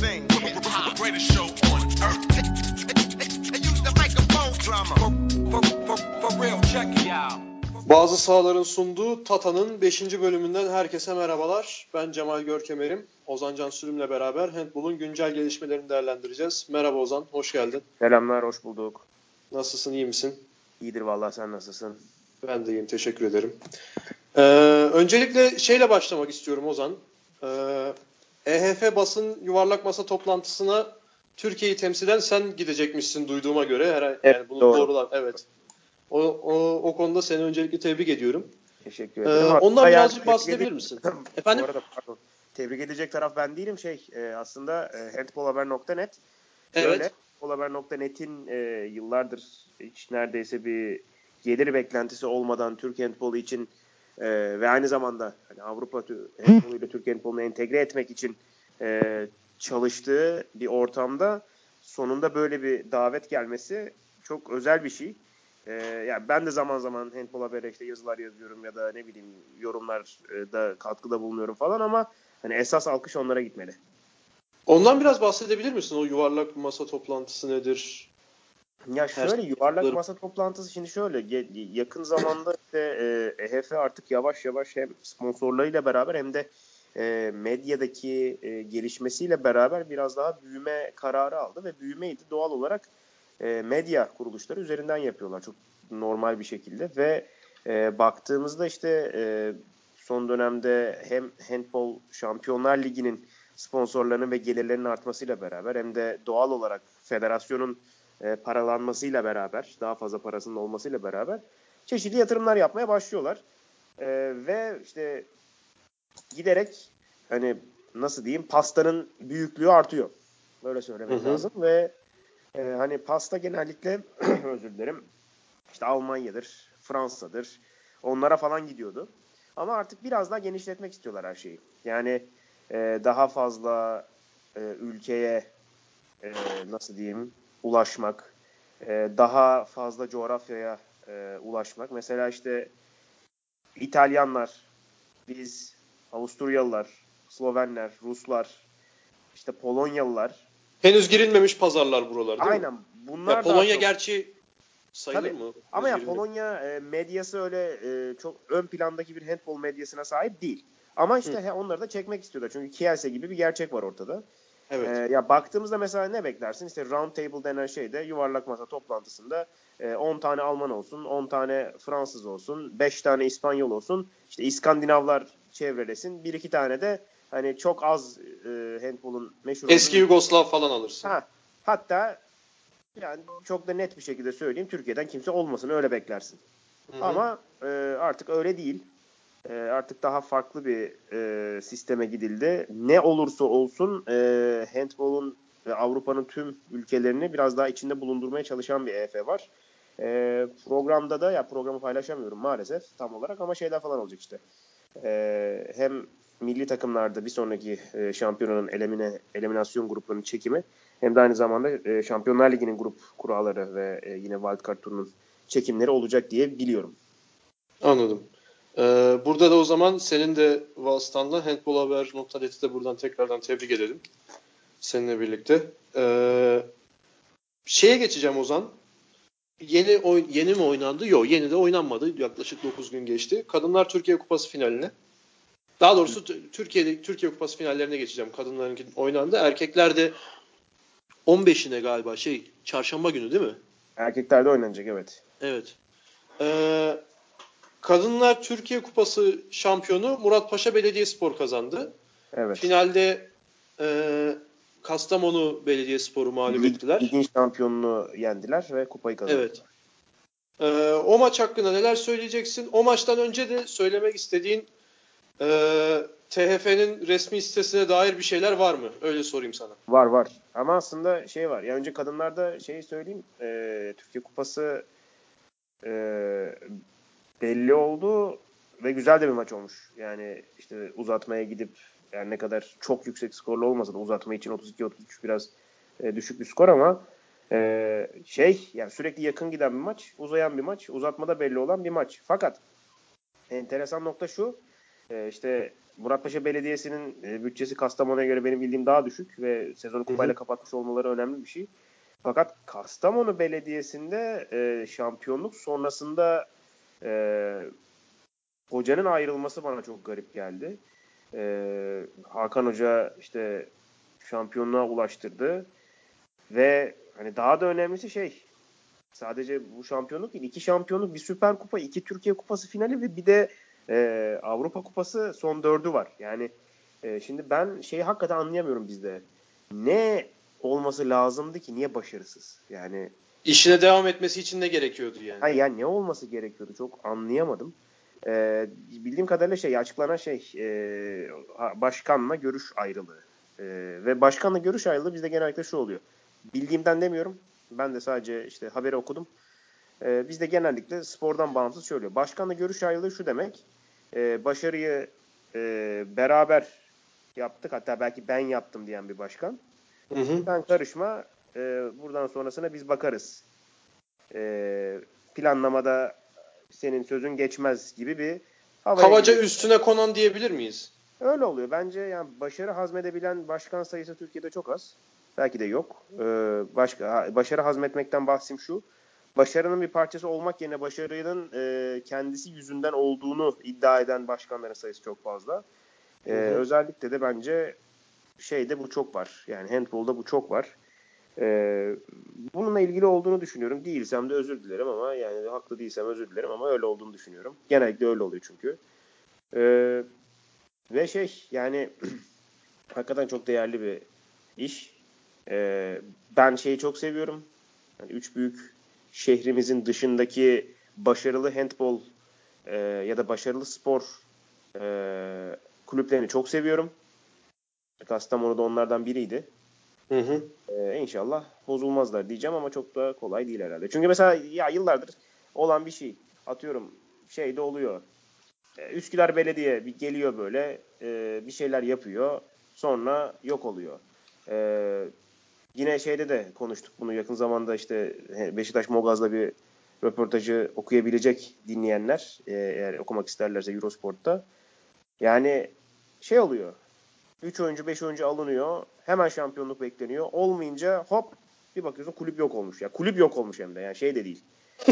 thing. Greatest show on earth. They use the microphone drama. For, for, for, for real, check it out. Bazı sahaların sunduğu Tata'nın 5. bölümünden herkese merhabalar. Ben Cemal Görkemer'im. Ozan Can Sürüm'le beraber handbolun güncel gelişmelerini değerlendireceğiz. Merhaba Ozan, hoş geldin. Selamlar, hoş bulduk. Nasılsın, iyi misin? İyidir vallahi sen nasılsın? Ben de iyiyim, teşekkür ederim. Ee, öncelikle şeyle başlamak istiyorum Ozan. Ee, EHF basın yuvarlak masa toplantısına Türkiye'yi temsilen sen gidecekmişsin duyduğuma göre. Her, Evet, yani bunu doğru. doğrular. Evet. O, o, o konuda seni öncelikle tebrik ediyorum. Teşekkür Ee, ederim. Hatta ondan yani birazcık bahsedebilir misin? Efendim? Bu arada pardon. Tebrik edecek taraf ben değilim. Şey e, aslında e, handballhaber.net Evet. Handballhaber.net'in e, yıllardır hiç neredeyse bir gelir beklentisi olmadan Türk handbolu için e, ve aynı zamanda hani Avrupa tü- handboluyla Türk handbolunu entegre etmek için e, çalıştığı bir ortamda sonunda böyle bir davet gelmesi çok özel bir şey. Ee, yani ben de zaman zaman Handball Haber'e işte yazılar yazıyorum ya da ne bileyim yorumlarda katkıda bulunuyorum falan ama hani esas alkış onlara gitmeli. Ondan biraz bahsedebilir misin? O yuvarlak masa toplantısı nedir? Ya şöyle yuvarlak Her- masa toplantısı şimdi şöyle yakın zamanda işte e, EHF artık yavaş yavaş hem sponsorlarıyla beraber hem de e, medyadaki e, gelişmesiyle beraber biraz daha büyüme kararı aldı ve büyümeyi de doğal olarak e, medya kuruluşları üzerinden yapıyorlar çok normal bir şekilde ve e, baktığımızda işte e, son dönemde hem Handball Şampiyonlar Ligi'nin sponsorlarının ve gelirlerinin artmasıyla beraber hem de doğal olarak federasyonun e, paralanmasıyla beraber, daha fazla parasının olmasıyla beraber çeşitli yatırımlar yapmaya başlıyorlar. E, ve işte giderek hani nasıl diyeyim pastanın büyüklüğü artıyor. Böyle söylemek Hı hı. lazım ve e, hani pasta genellikle özür dilerim işte Almanya'dır, Fransa'dır onlara falan gidiyordu. Ama artık biraz daha genişletmek istiyorlar her şeyi. Yani e, daha fazla e, ülkeye e, nasıl diyeyim ulaşmak, e, daha fazla coğrafyaya e, ulaşmak. Mesela işte İtalyanlar, biz, Avusturyalılar, Slovenler, Ruslar, işte Polonyalılar. Handball girilmemiş pazarlar buralar değil mi? Aynen bunlar Ya Polonya çok- gerçi sayılır Tabii. mı? Ama ya Henüz girilmemiş. Polonya e, medyası öyle e, çok ön plandaki bir handball medyasına sahip değil. Ama işte he, onları da çekmek istiyorlar. Çünkü Kielse gibi bir gerçek var ortada. Evet. Ee, ya baktığımızda mesela ne beklersin? İşte round table denen şeyde yuvarlak masa toplantısında e, 10 tane Alman olsun, 10 tane Fransız olsun, 5 tane İspanyol olsun. işte İskandinavlar çevrelesin. Bir iki tane de hani çok az e, handball'un meşhur Eski olduğu- Yugoslav falan alırsın. Ha, hatta yani çok da net bir şekilde söyleyeyim Türkiye'den kimse olmasın öyle beklersin. Hı hı. Ama e, artık öyle değil. E, artık daha farklı bir e, sisteme gidildi. Ne olursa olsun e, handball'un ve Avrupa'nın tüm ülkelerini biraz daha içinde bulundurmaya çalışan bir EF var. E, programda da ya programı paylaşamıyorum maalesef tam olarak ama şeyler falan olacak işte. E, hem milli takımlarda bir sonraki e, şampiyonanın elimine, eliminasyon gruplarının çekimi hem de aynı zamanda e, Şampiyonlar Ligi'nin grup kuralları ve e, yine wildcard turunun çekimleri olacak diye biliyorum. Anladım. Ee, burada da o zaman senin de vasıtanla handballhaber.net'i de buradan tekrardan tebrik edelim. Seninle birlikte. Ee, şeye geçeceğim Ozan. Yeni oy- yeni mi oynandı? Yok, yeni de oynanmadı. Yaklaşık 9 gün geçti. Kadınlar Türkiye Kupası finaline. Daha doğrusu Türkiye'de Türkiye Kupası finallerine geçeceğim. Kadınlarınki oynandı. Erkekler de 15'ine galiba şey çarşamba günü değil mi? Erkeklerde oynanacak evet. Evet. Ee, Kadınlar Türkiye Kupası şampiyonu Muratpaşa Belediyespor kazandı. Evet. Finalde e, Kastamonu Belediyespor'u mağlup Lig- ettiler. Ligin şampiyonluğu yendiler ve kupayı kazandılar. Evet. Ee, o maç hakkında neler söyleyeceksin? O maçtan önce de söylemek istediğin e, THF'nin resmi sitesine dair bir şeyler var mı? Öyle sorayım sana. Var var. Ama aslında şey var. Ya önce kadınlarda şeyi söyleyeyim. e, Türkiye Kupası e, belli oldu ve güzel de bir maç olmuş. Yani işte uzatmaya gidip yani ne kadar çok yüksek skorlu olmasa da uzatma için 32-33 biraz e, düşük bir skor ama e, şey yani sürekli yakın giden bir maç, uzayan bir maç, uzatmada belli olan bir maç. Fakat enteresan nokta şu. E, işte Muratpaşa Belediyesi'nin e, bütçesi Kastamonu'ya göre benim bildiğim daha düşük ve sezonu kupayla kapatmış olmaları önemli bir şey. Fakat Kastamonu Belediyesi'nde e, şampiyonluk sonrasında e, hocanın ayrılması bana çok garip geldi. E, Hakan Hoca işte şampiyonluğa ulaştırdı ve hani daha da önemlisi şey sadece bu şampiyonluk değil iki şampiyonluk bir süper kupa iki Türkiye kupası finali ve bir de e, Avrupa kupası son dördü var. Yani e, şimdi ben şeyi hakikaten anlayamıyorum bizde. Ne olması lazımdı ki niye başarısız? Yani işine devam etmesi için ne gerekiyordu yani? Hayır yani ne olması gerekiyordu çok anlayamadım. Ee, bildiğim kadarıyla şey açıklanan şey e, başkanla görüş ayrılığı. E, ve başkanla görüş ayrılığı bizde genellikle şu oluyor. Bildiğimden demiyorum. Ben de sadece işte haberi okudum. E, bizde genellikle spordan bağımsız söylüyor. Başkanla görüş ayrılığı şu demek. E, başarıyı e, beraber yaptık. Hatta belki ben yaptım diyen bir başkan. Hı hı. Sen karışma. E, buradan sonrasına biz bakarız. E, planlamada senin sözün geçmez gibi bir Kabaca gibi. üstüne konan diyebilir miyiz? Öyle oluyor. Bence yani başarı hazmedebilen başkan sayısı Türkiye'de çok az. Belki de yok. Ee, başka başarı hazmetmekten bahsim şu. Başarının bir parçası olmak yerine başarının e, kendisi yüzünden olduğunu iddia eden başkanların sayısı çok fazla. Ee, özellikle de bence şeyde bu çok var. Yani handball'da bu çok var. Ee, bununla ilgili olduğunu düşünüyorum. Değilsem de özür dilerim ama yani haklı değilsem özür dilerim ama öyle olduğunu düşünüyorum. Genellikle öyle oluyor çünkü. Ee, ve şey yani hakikaten çok değerli bir iş. Ee, ben şeyi çok seviyorum. Yani üç büyük şehrimizin dışındaki başarılı handball e, ya da başarılı spor e, kulüplerini çok seviyorum. Kastamonu da onlardan biriydi. Hı hı. Ee, inşallah bozulmazlar diyeceğim ama çok da kolay değil herhalde. Çünkü mesela ya yıllardır olan bir şey. Atıyorum şey de oluyor. Ee, Üsküdar Belediye bir geliyor böyle e, bir şeyler yapıyor. Sonra yok oluyor. Ee, yine şeyde de konuştuk bunu yakın zamanda işte Beşiktaş Mogaz'da bir röportajı okuyabilecek dinleyenler e, eğer okumak isterlerse Eurosport'ta. Yani şey oluyor. 3 oyuncu 5 oyuncu alınıyor. Hemen şampiyonluk bekleniyor. Olmayınca hop bir bakıyorsun kulüp yok olmuş. Ya kulüp yok olmuş hem de. Yani şey de değil.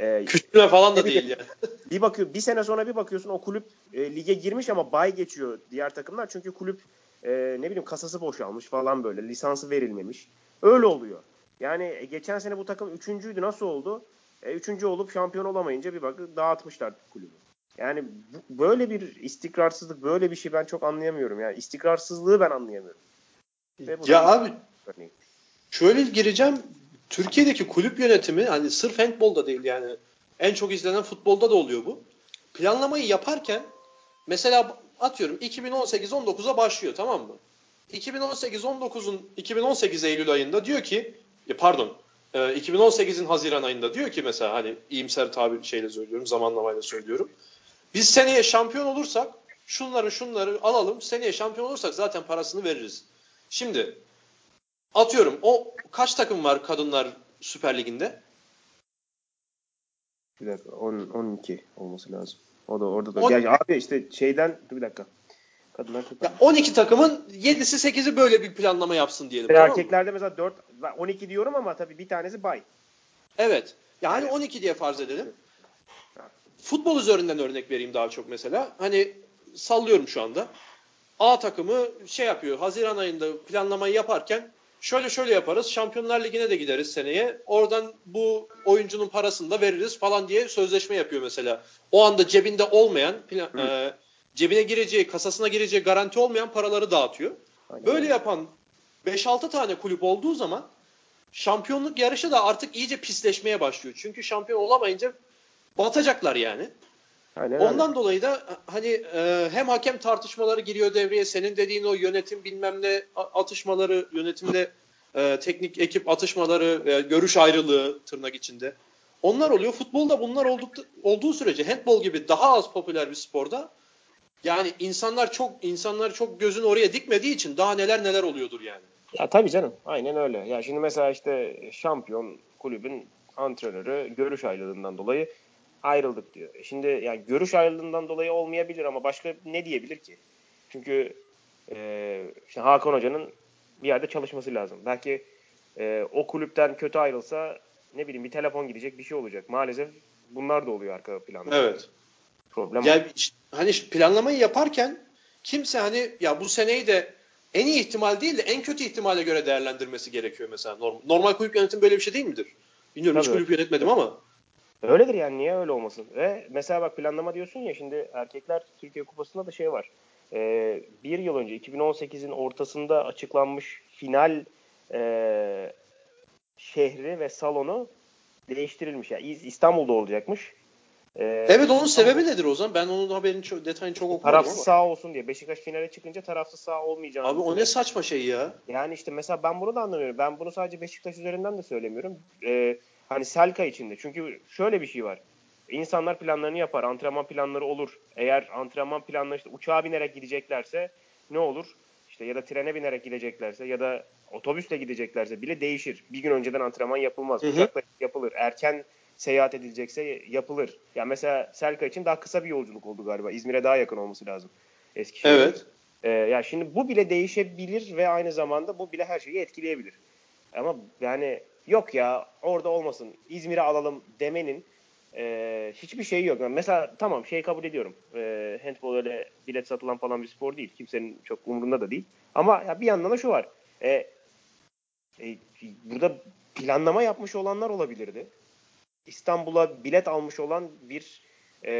ee, Küçülme falan da değil yani. bir bakıyor bir sene sonra bir bakıyorsun o kulüp e, lige girmiş ama bay geçiyor diğer takımlar. Çünkü kulüp e, ne bileyim kasası boşalmış falan böyle. Lisansı verilmemiş. Öyle oluyor. Yani e, geçen sene bu takım üçüncüydü. Nasıl oldu? E, üçüncü olup şampiyon olamayınca bir bak dağıtmışlar kulübü. Yani bu, böyle bir istikrarsızlık, böyle bir şey ben çok anlayamıyorum. Yani istikrarsızlığı ben anlayamıyorum. ya abi örneğin. şöyle gireceğim. Türkiye'deki kulüp yönetimi hani sırf handbolda değil yani en çok izlenen futbolda da oluyor bu. Planlamayı yaparken mesela atıyorum 2018-19'a başlıyor tamam mı? 2018-19'un 2018 Eylül ayında diyor ki pardon 2018'in Haziran ayında diyor ki mesela hani iyimser tabir şeyle söylüyorum zamanlamayla söylüyorum. Biz seneye şampiyon olursak şunları şunları alalım. Seneye şampiyon olursak zaten parasını veririz. Şimdi atıyorum o kaç takım var kadınlar Süper Ligi'nde? Bir dakika 10, 12 olması lazım. O da orada da. On... Yani abi işte şeyden dur bir dakika. Kadınlar çok ya 12 takımın 7'si 8'i böyle bir planlama yapsın diyelim. Tamam erkeklerde mı? mesela 4 12 diyorum ama tabii bir tanesi bay. Evet. Yani 12 diye farz edelim. Futbol üzerinden örnek vereyim daha çok mesela. Hani sallıyorum şu anda. A takımı şey yapıyor. Haziran ayında planlamayı yaparken şöyle şöyle yaparız. Şampiyonlar Ligi'ne de gideriz seneye. Oradan bu oyuncunun parasını da veririz falan diye sözleşme yapıyor mesela. O anda cebinde olmayan plan, e, cebine gireceği, kasasına gireceği garanti olmayan paraları dağıtıyor. Aynen. Böyle yapan 5-6 tane kulüp olduğu zaman şampiyonluk yarışı da artık iyice pisleşmeye başlıyor. Çünkü şampiyon olamayınca batacaklar yani. Aynen Ondan öyle. dolayı da hani e, hem hakem tartışmaları giriyor devreye. Senin dediğin o yönetim bilmem ne atışmaları, yönetimde e, teknik ekip atışmaları, e, görüş ayrılığı tırnak içinde. Onlar oluyor. Futbolda bunlar olduk, olduğu sürece handball gibi daha az popüler bir sporda yani insanlar çok insanlar çok gözün oraya dikmediği için daha neler neler oluyordur yani. Ya tabii canım. Aynen öyle. Ya şimdi mesela işte şampiyon kulübün antrenörü görüş ayrılığından dolayı ayrıldık diyor. E Şimdi yani görüş ayrılığından dolayı olmayabilir ama başka ne diyebilir ki? Çünkü e, işte Hakan Hoca'nın bir yerde çalışması lazım. Belki e, o kulüpten kötü ayrılsa ne bileyim bir telefon gidecek bir şey olacak. Maalesef bunlar da oluyor arka planda. Evet. Problem Yani hani planlamayı yaparken kimse hani ya bu seneyi de en iyi ihtimal değil de en kötü ihtimale göre değerlendirmesi gerekiyor mesela. Normal, normal kulüp yönetim böyle bir şey değil midir? Bilmiyorum hiç Tabii. kulüp yönetmedim ama. Öyledir yani niye öyle olmasın? Ve mesela bak planlama diyorsun ya şimdi erkekler Türkiye Kupası'nda da şey var. Ee, bir yıl önce 2018'in ortasında açıklanmış final e, şehri ve salonu değiştirilmiş. Yani İstanbul'da olacakmış. Ee, Evet onun sebebi nedir o zaman? Ben onun haberini çok, detayını çok okumadım tarafsız ama. sağ olsun diye. Beşiktaş finale çıkınca tarafsız sağ olmayacağını. Abi o ne saçma şey ya. Yani işte mesela ben bunu da anlamıyorum. Ben bunu sadece Beşiktaş üzerinden de söylemiyorum. Ee, hani Selka içinde. Çünkü şöyle bir şey var. İnsanlar planlarını yapar. Antrenman planları olur. Eğer antrenman planları işte uçağa binerek gideceklerse ne olur? İşte ya da trene binerek gideceklerse ya da otobüsle gideceklerse bile değişir. Bir gün önceden antrenman yapılmaz. Hı hı. Uçakla yapılır. Erken seyahat edilecekse yapılır. Ya mesela Selka için daha kısa bir yolculuk oldu galiba. İzmir'e daha yakın olması lazım. Eskişehir. Evet. Ee, ya şimdi bu bile değişebilir ve aynı zamanda bu bile her şeyi etkileyebilir. Ama yani yok ya orada olmasın İzmir'e alalım demenin e, hiçbir şeyi yok. Yani mesela tamam şey kabul ediyorum. E, handball öyle bilet satılan falan bir spor değil. Kimsenin çok umurunda da değil. Ama ya bir yandan da şu var. E, e, burada planlama yapmış olanlar olabilirdi. İstanbul'a bilet almış olan bir e,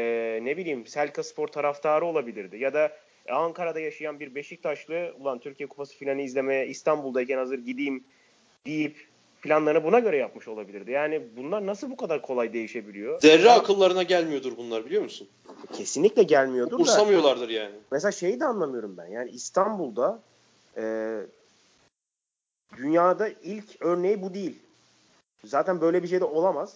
ne bileyim Selka Spor taraftarı olabilirdi. Ya da Ankara'da yaşayan bir Beşiktaşlı ulan Türkiye Kupası finalini izlemeye İstanbul'dayken hazır gideyim deyip planlarını buna göre yapmış olabilirdi. Yani bunlar nasıl bu kadar kolay değişebiliyor? Zerre akıllarına gelmiyordur bunlar biliyor musun? Kesinlikle gelmiyordur da. Umursamıyorlardır yani. Mesela şeyi de anlamıyorum ben. Yani İstanbul'da e, dünyada ilk örneği bu değil. Zaten böyle bir şey de olamaz.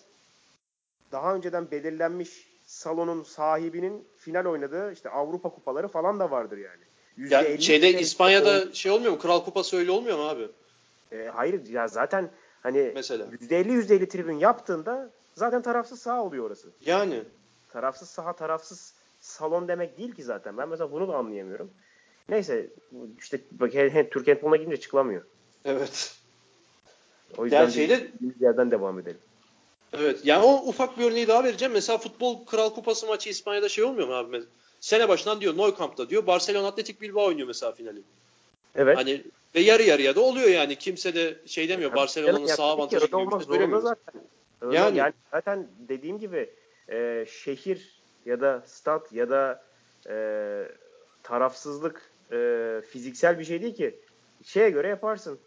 Daha önceden belirlenmiş salonun sahibinin final oynadığı işte Avrupa kupaları falan da vardır yani. Ya %50 şeyde İspanya'da şey olmuyor mu? Kral Kupası öyle olmuyor mu abi? E, hayır ya zaten hani Mesela. %50 %50 tribün yaptığında zaten tarafsız saha oluyor orası. Yani. Tarafsız saha tarafsız salon demek değil ki zaten. Ben mesela bunu da anlayamıyorum. Neyse işte bak Türkiye handballuna gidince çıkılamıyor. Evet. O yüzden Yani şeyde- bir yerden devam edelim. Evet. Yani o ufak bir örneği daha vereceğim. Mesela futbol Kral Kupası maçı İspanya'da şey olmuyor mu abi? Sene başından diyor Nou Camp'ta diyor. Barcelona Atletik Bilbao oynuyor mesela finali. Evet. Hani ve yarı yarıya da oluyor yani. Kimse de şey demiyor. Barcelona'nın Yani sağ avantajı gibi şey zorunda zaten. Öyle Yani. yani. zaten dediğim gibi e, şehir ya da stat ya da e, tarafsızlık e, fiziksel bir şey değil ki. Şeye göre yaparsın.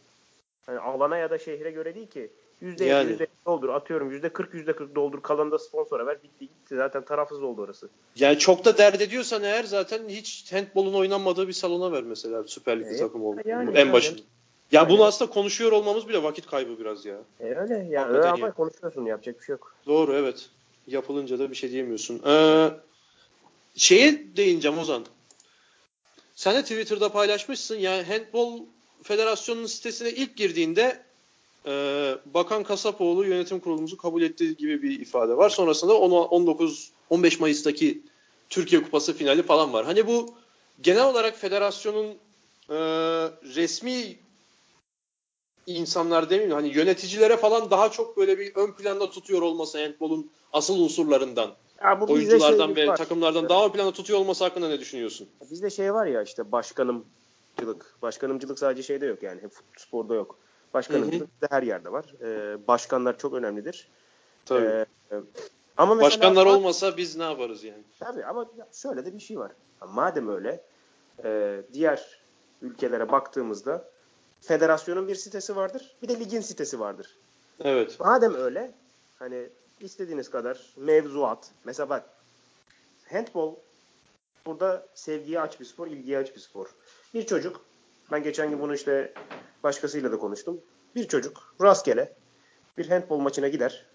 Hani alana ya da şehre göre değil ki. %50 Yani. %50 doldur atıyorum %40 %40 doldur kalanı da sponsora ver bitti gitti zaten tarafsız oldu orası. Yani çok da dert ediyorsan eğer zaten hiç handbolun oynanmadığı bir salona ver mesela Süper Lig'de E, takım oldu. yani, en başında. Ya bunu aslında konuşuyor olmamız bile vakit kaybı biraz ya. E, öyle yani Hakikaten öyle ama ya. konuşuyorsun yapacak bir şey yok. Doğru evet. Yapılınca da bir şey diyemiyorsun. Ee, şeye değineceğim Ozan. Sen de Twitter'da paylaşmışsın. Yani Handball Federasyonu'nun sitesine ilk girdiğinde e, Bakan Kasapoğlu yönetim kurulumuzu kabul ettiği gibi bir ifade var. Sonrasında 10 19 15 Mayıs'taki Türkiye Kupası finali falan var. Hani bu genel olarak federasyonun e, resmi insanlar demeyeyim hani yöneticilere falan daha çok böyle bir ön planda tutuyor olması handbolun asıl unsurlarından. Ya bu Oyunculardan şey ve var. takımlardan daha ön planda tutuyor olması hakkında ne düşünüyorsun? Bizde şey var ya işte başkanımcılık. Başkanımcılık sadece şeyde yok yani hep sporda yok. Başkanımcılık Hı de her yerde var. Ee, başkanlar çok önemlidir. Tabii. Ee, ama mesela Başkanlar olmasa biz ne yaparız yani? Tabii ama şöyle de bir şey var. Madem öyle e, diğer ülkelere baktığımızda federasyonun bir sitesi vardır. Bir de ligin sitesi vardır. Evet. Madem öyle hani istediğiniz kadar mevzuat. Mesela bak handball burada sevgiye aç bir spor, ilgiye aç bir spor. Bir çocuk ben geçen gün bunu işte başkasıyla da konuştum. Bir çocuk rastgele bir handball maçına gider.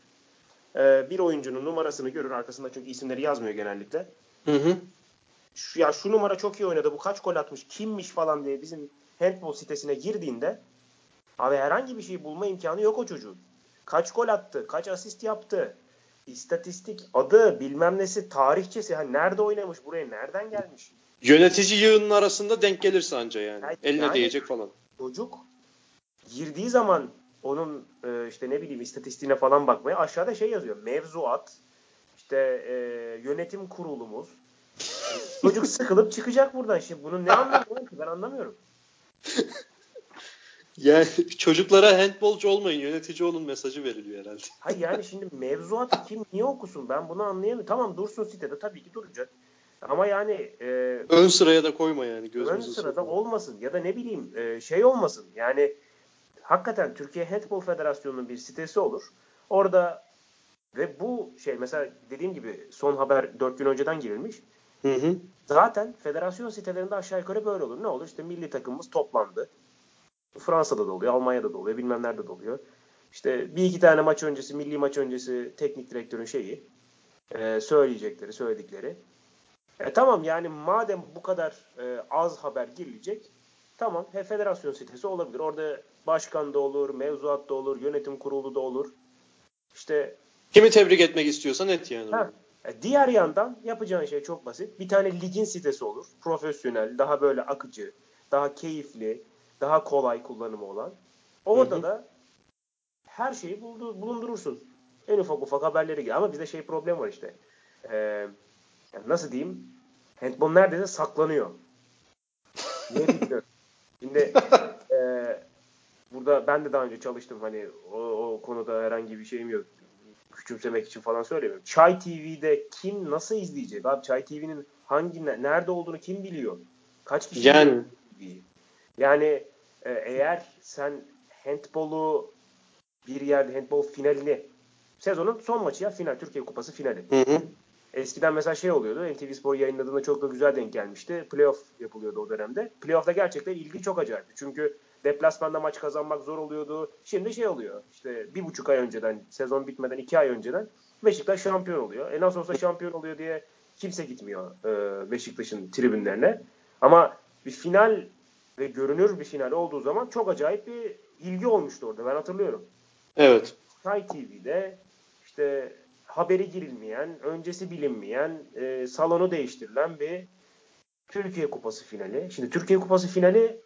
Ee, bir oyuncunun numarasını görür. Arkasında çünkü isimleri yazmıyor genellikle. Hı hı. Şu, ya şu numara çok iyi oynadı. Bu kaç gol atmış? Kimmiş falan diye bizim handball sitesine girdiğinde abi herhangi bir şey bulma imkanı yok o çocuğun. Kaç gol attı? Kaç asist yaptı? istatistik, adı, bilmem nesi, tarihçesi. Hani nerede oynamış, buraya nereden gelmiş? Yönetici yığının arasında denk gelirse anca yani. Yani- Eline yani- değecek falan. Çocuk girdiği zaman onun e, işte ne bileyim istatistiğine falan bakmaya aşağıda şey yazıyor. Mevzuat, işte e, yönetim kurulumuz. Çocuk sıkılıp çıkacak buradan. Şimdi bunun ne anlamı var ki ben anlamıyorum. Yani çocuklara handbolcu olmayın, yönetici olun mesajı veriliyor herhalde. Hayır yani şimdi mevzuatı kim niye okusun ben bunu anlayamıyorum. Tamam dursun sitede tabii ki duracak. Ama yani e, Ön sıraya da koyma yani ön gözümüzü sırada sokma. olmasın ya da ne bileyim e, şey olmasın. Yani hakikaten Türkiye Handball Federasyonu'nun bir sitesi olur. Orada ve bu şey mesela dediğim gibi son haber 4 gün önceden girilmiş. Hı hı. Zaten federasyon sitelerinde aşağı yukarı böyle olur. Ne olur? İşte milli takımımız toplandı. Fransa'da da oluyor, Almanya'da da oluyor, bilmem nerede de oluyor. İşte bir iki tane maç öncesi, milli maç öncesi teknik direktörün şeyi, e, söyleyecekleri, söyledikleri. E, tamam yani madem bu kadar e, az haber girilecek, tamam he, federasyon sitesi olabilir. Orada başkan da olur, mevzuat da olur, yönetim kurulu da olur. İşte Kimi tebrik etmek istiyorsan et yani. Ha. E, Diğer yandan yapacağın şey çok basit. Bir tane ligin sitesi olur. Profesyonel, daha böyle akıcı, daha keyifli, daha kolay kullanımı olan. Orada Hı hı. da her şeyi buldu, bulundurursun. En ufak ufak haberleri gibi. Ama bizde şey problem var işte. Ee, yani nasıl diyeyim? Handball neredeyse saklanıyor. Niye bilmiyorum. Şimdi e, burada ben de daha önce çalıştım. Hani o, o konuda herhangi bir şeyim yok küçümsemek için falan söylemiyorum. Çay TV'de kim nasıl izleyecek? Abi Çay TV'nin hangi ne- nerede olduğunu kim biliyor? Kaç kişi Yani. biliyor? Yani e, eğer sen handbolu bir yerde handbol finalini sezonun son maçı ya final Türkiye Kupası finali. Hı hı. Eskiden mesela şey oluyordu. NTV Spor yayınladığında çok da güzel denk gelmişti. Playoff yapılıyordu o dönemde. Playoff'ta gerçekten ilgi çok acayipti. Çünkü deplasmanda maç kazanmak zor oluyordu. Şimdi şey oluyor. İşte bir buçuk ay önceden, sezon bitmeden iki ay önceden Beşiktaş şampiyon oluyor. E nasıl olsa şampiyon oluyor diye kimse gitmiyor e, Beşiktaş'ın tribünlerine. Ama bir final ve görünür bir final olduğu zaman çok acayip bir ilgi olmuştu orada. Ben hatırlıyorum. Evet. Sky TV'de işte haberi girilmeyen, öncesi bilinmeyen, e, salonu değiştirilen bir Türkiye Kupası finali. Şimdi Türkiye Kupası finali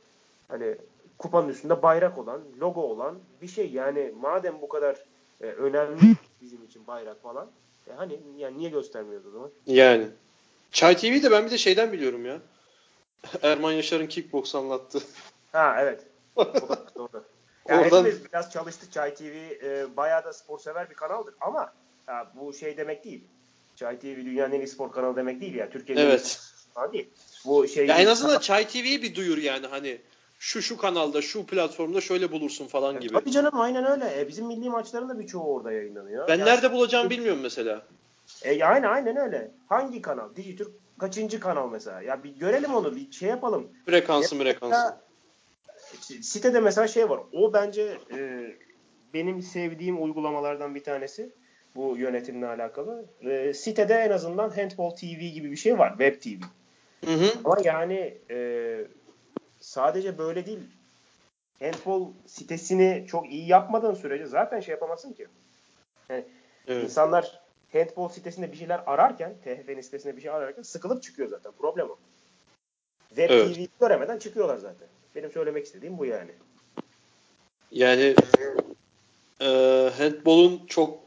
hani kupanın üstünde bayrak olan, logo olan bir şey. Yani madem bu kadar e, önemli bizim için bayrak falan, e, hani yani niye göstermiyoruz o zaman? Yani. Çay TV'de ben bir de şeyden biliyorum ya. Erman Yaşar'ın kickbox anlattı. Ha evet. O da doğru. Yani Oradan- hepimiz biraz çalıştık. Çay TV e, bayağı da spor sever bir kanaldır. Ama ha, bu şey demek değil. Çay TV dünyanın en iyi spor kanalı demek değil ya. Türkiye'nin Evet. kanalı değil. Bu şey Ya en azından Çay TV'yi bir duyur yani hani şu şu kanalda, şu platformda şöyle bulursun falan gibi. Tabii canım aynen öyle. E, bizim milli maçların da birçoğu orada yayınlanıyor. Ben Ya- nerede bulacağımı bilmiyorum mesela. E, aynen aynen öyle. Hangi kanal? Dijitürk kaçıncı kanal mesela? Ya bir görelim onu, bir şey yapalım. Frekansı frekansı. Sitede mesela şey var. O bence e, benim sevdiğim uygulamalardan bir tanesi. Bu yönetimle alakalı. E, sitede en azından Handball TV gibi bir şey var. Web TV. Hı hı. Ama yani e, sadece böyle değil. Handball sitesini çok iyi yapmadığın sürece zaten şey yapamazsın ki. Yani Evet. İnsanlar handball sitesinde bir şeyler ararken, TFF'nin sitesinde bir şey ararken sıkılıp çıkıyor zaten. Problem o. Web Evet. TV'yi göremeden çıkıyorlar zaten. Benim söylemek istediğim bu yani. Yani e, handball'un çok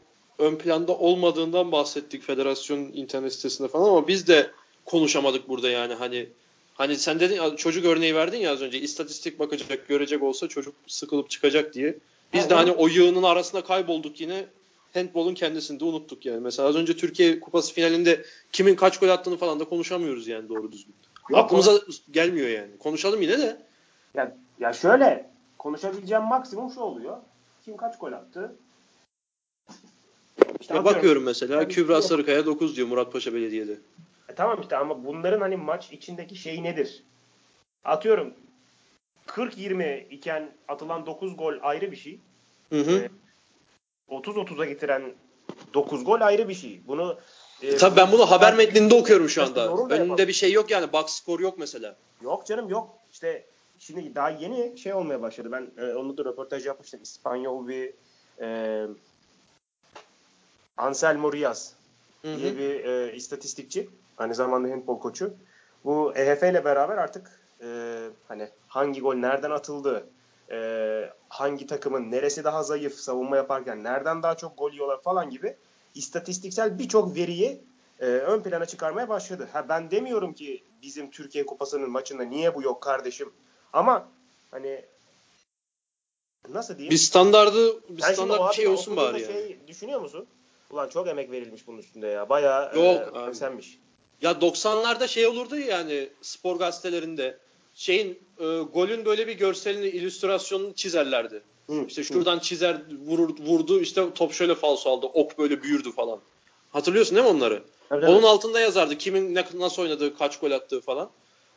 ön planda olmadığından bahsettik federasyonun internet sitesinde falan ama biz de konuşamadık burada yani hani hani sen dedin çocuk örneği verdin ya az önce istatistik bakacak görecek olsa çocuk sıkılıp çıkacak diye. Biz Ha, de hani o yığının arasında kaybolduk yine handball'un kendisini de unuttuk yani. Mesela az önce Türkiye Kupası finalinde kimin kaç gol attığını falan da konuşamıyoruz yani doğru düzgün. Yok, Aklımıza gelmiyor yani. Konuşalım yine de. Ya, ya şöyle konuşabileceğim maksimum şu oluyor. Kim kaç gol attı? İşte Ya bakıyorum mesela Tabii, Kübra yok. Sarıkaya 9 diyor Muratpaşa Belediye'de. E, tamam işte ama bunların hani maç içindeki şey nedir? Atıyorum 40-20 iken atılan 9 gol ayrı bir şey. Hı hı. Evet. 30-30'a getiren 9 gol ayrı bir şey. Bunu e, Tabii ben bunu haber metninde okuyorum şu anda. Önünde yapalım. bir şey yok yani. Box score yok mesela. Yok canım yok. İşte şimdi daha yeni şey olmaya başladı. Ben e, onu da röportaj yapmıştım. İspanyol bir e, Anselmo Riaz Hı diye hı. bir e, istatistikçi. Aynı zamanda handball koçu. Bu EHF ile beraber artık e, hani hangi gol nereden atıldı, e, hangi takımın neresi daha zayıf savunma yaparken nereden daha çok gol yiyorlar falan gibi istatistiksel birçok veriyi e, ön plana çıkarmaya başladı. Ha ben demiyorum ki bizim Türkiye Kupası'nın maçında niye bu yok kardeşim. Ama hani nasıl diyeyim? Bir standardı bir standart bir şey olsun bari yani. Şey düşünüyor musun? Ulan çok emek verilmiş bunun üstünde ya. Bayağı Yok e, önemsenmiş. Ya 90'larda şey olurdu ya yani spor gazetelerinde şeyin e, golün böyle bir görselini, illüstrasyonunu çizerlerdi. Hı, İşte şuradan çizer vurur, vurdu işte top şöyle falso aldı. Ok böyle büyürdü falan. Hatırlıyorsun değil mi onları? Tabii, Onun tabii. altında yazardı kimin ne, nasıl oynadığı, kaç gol attığı falan.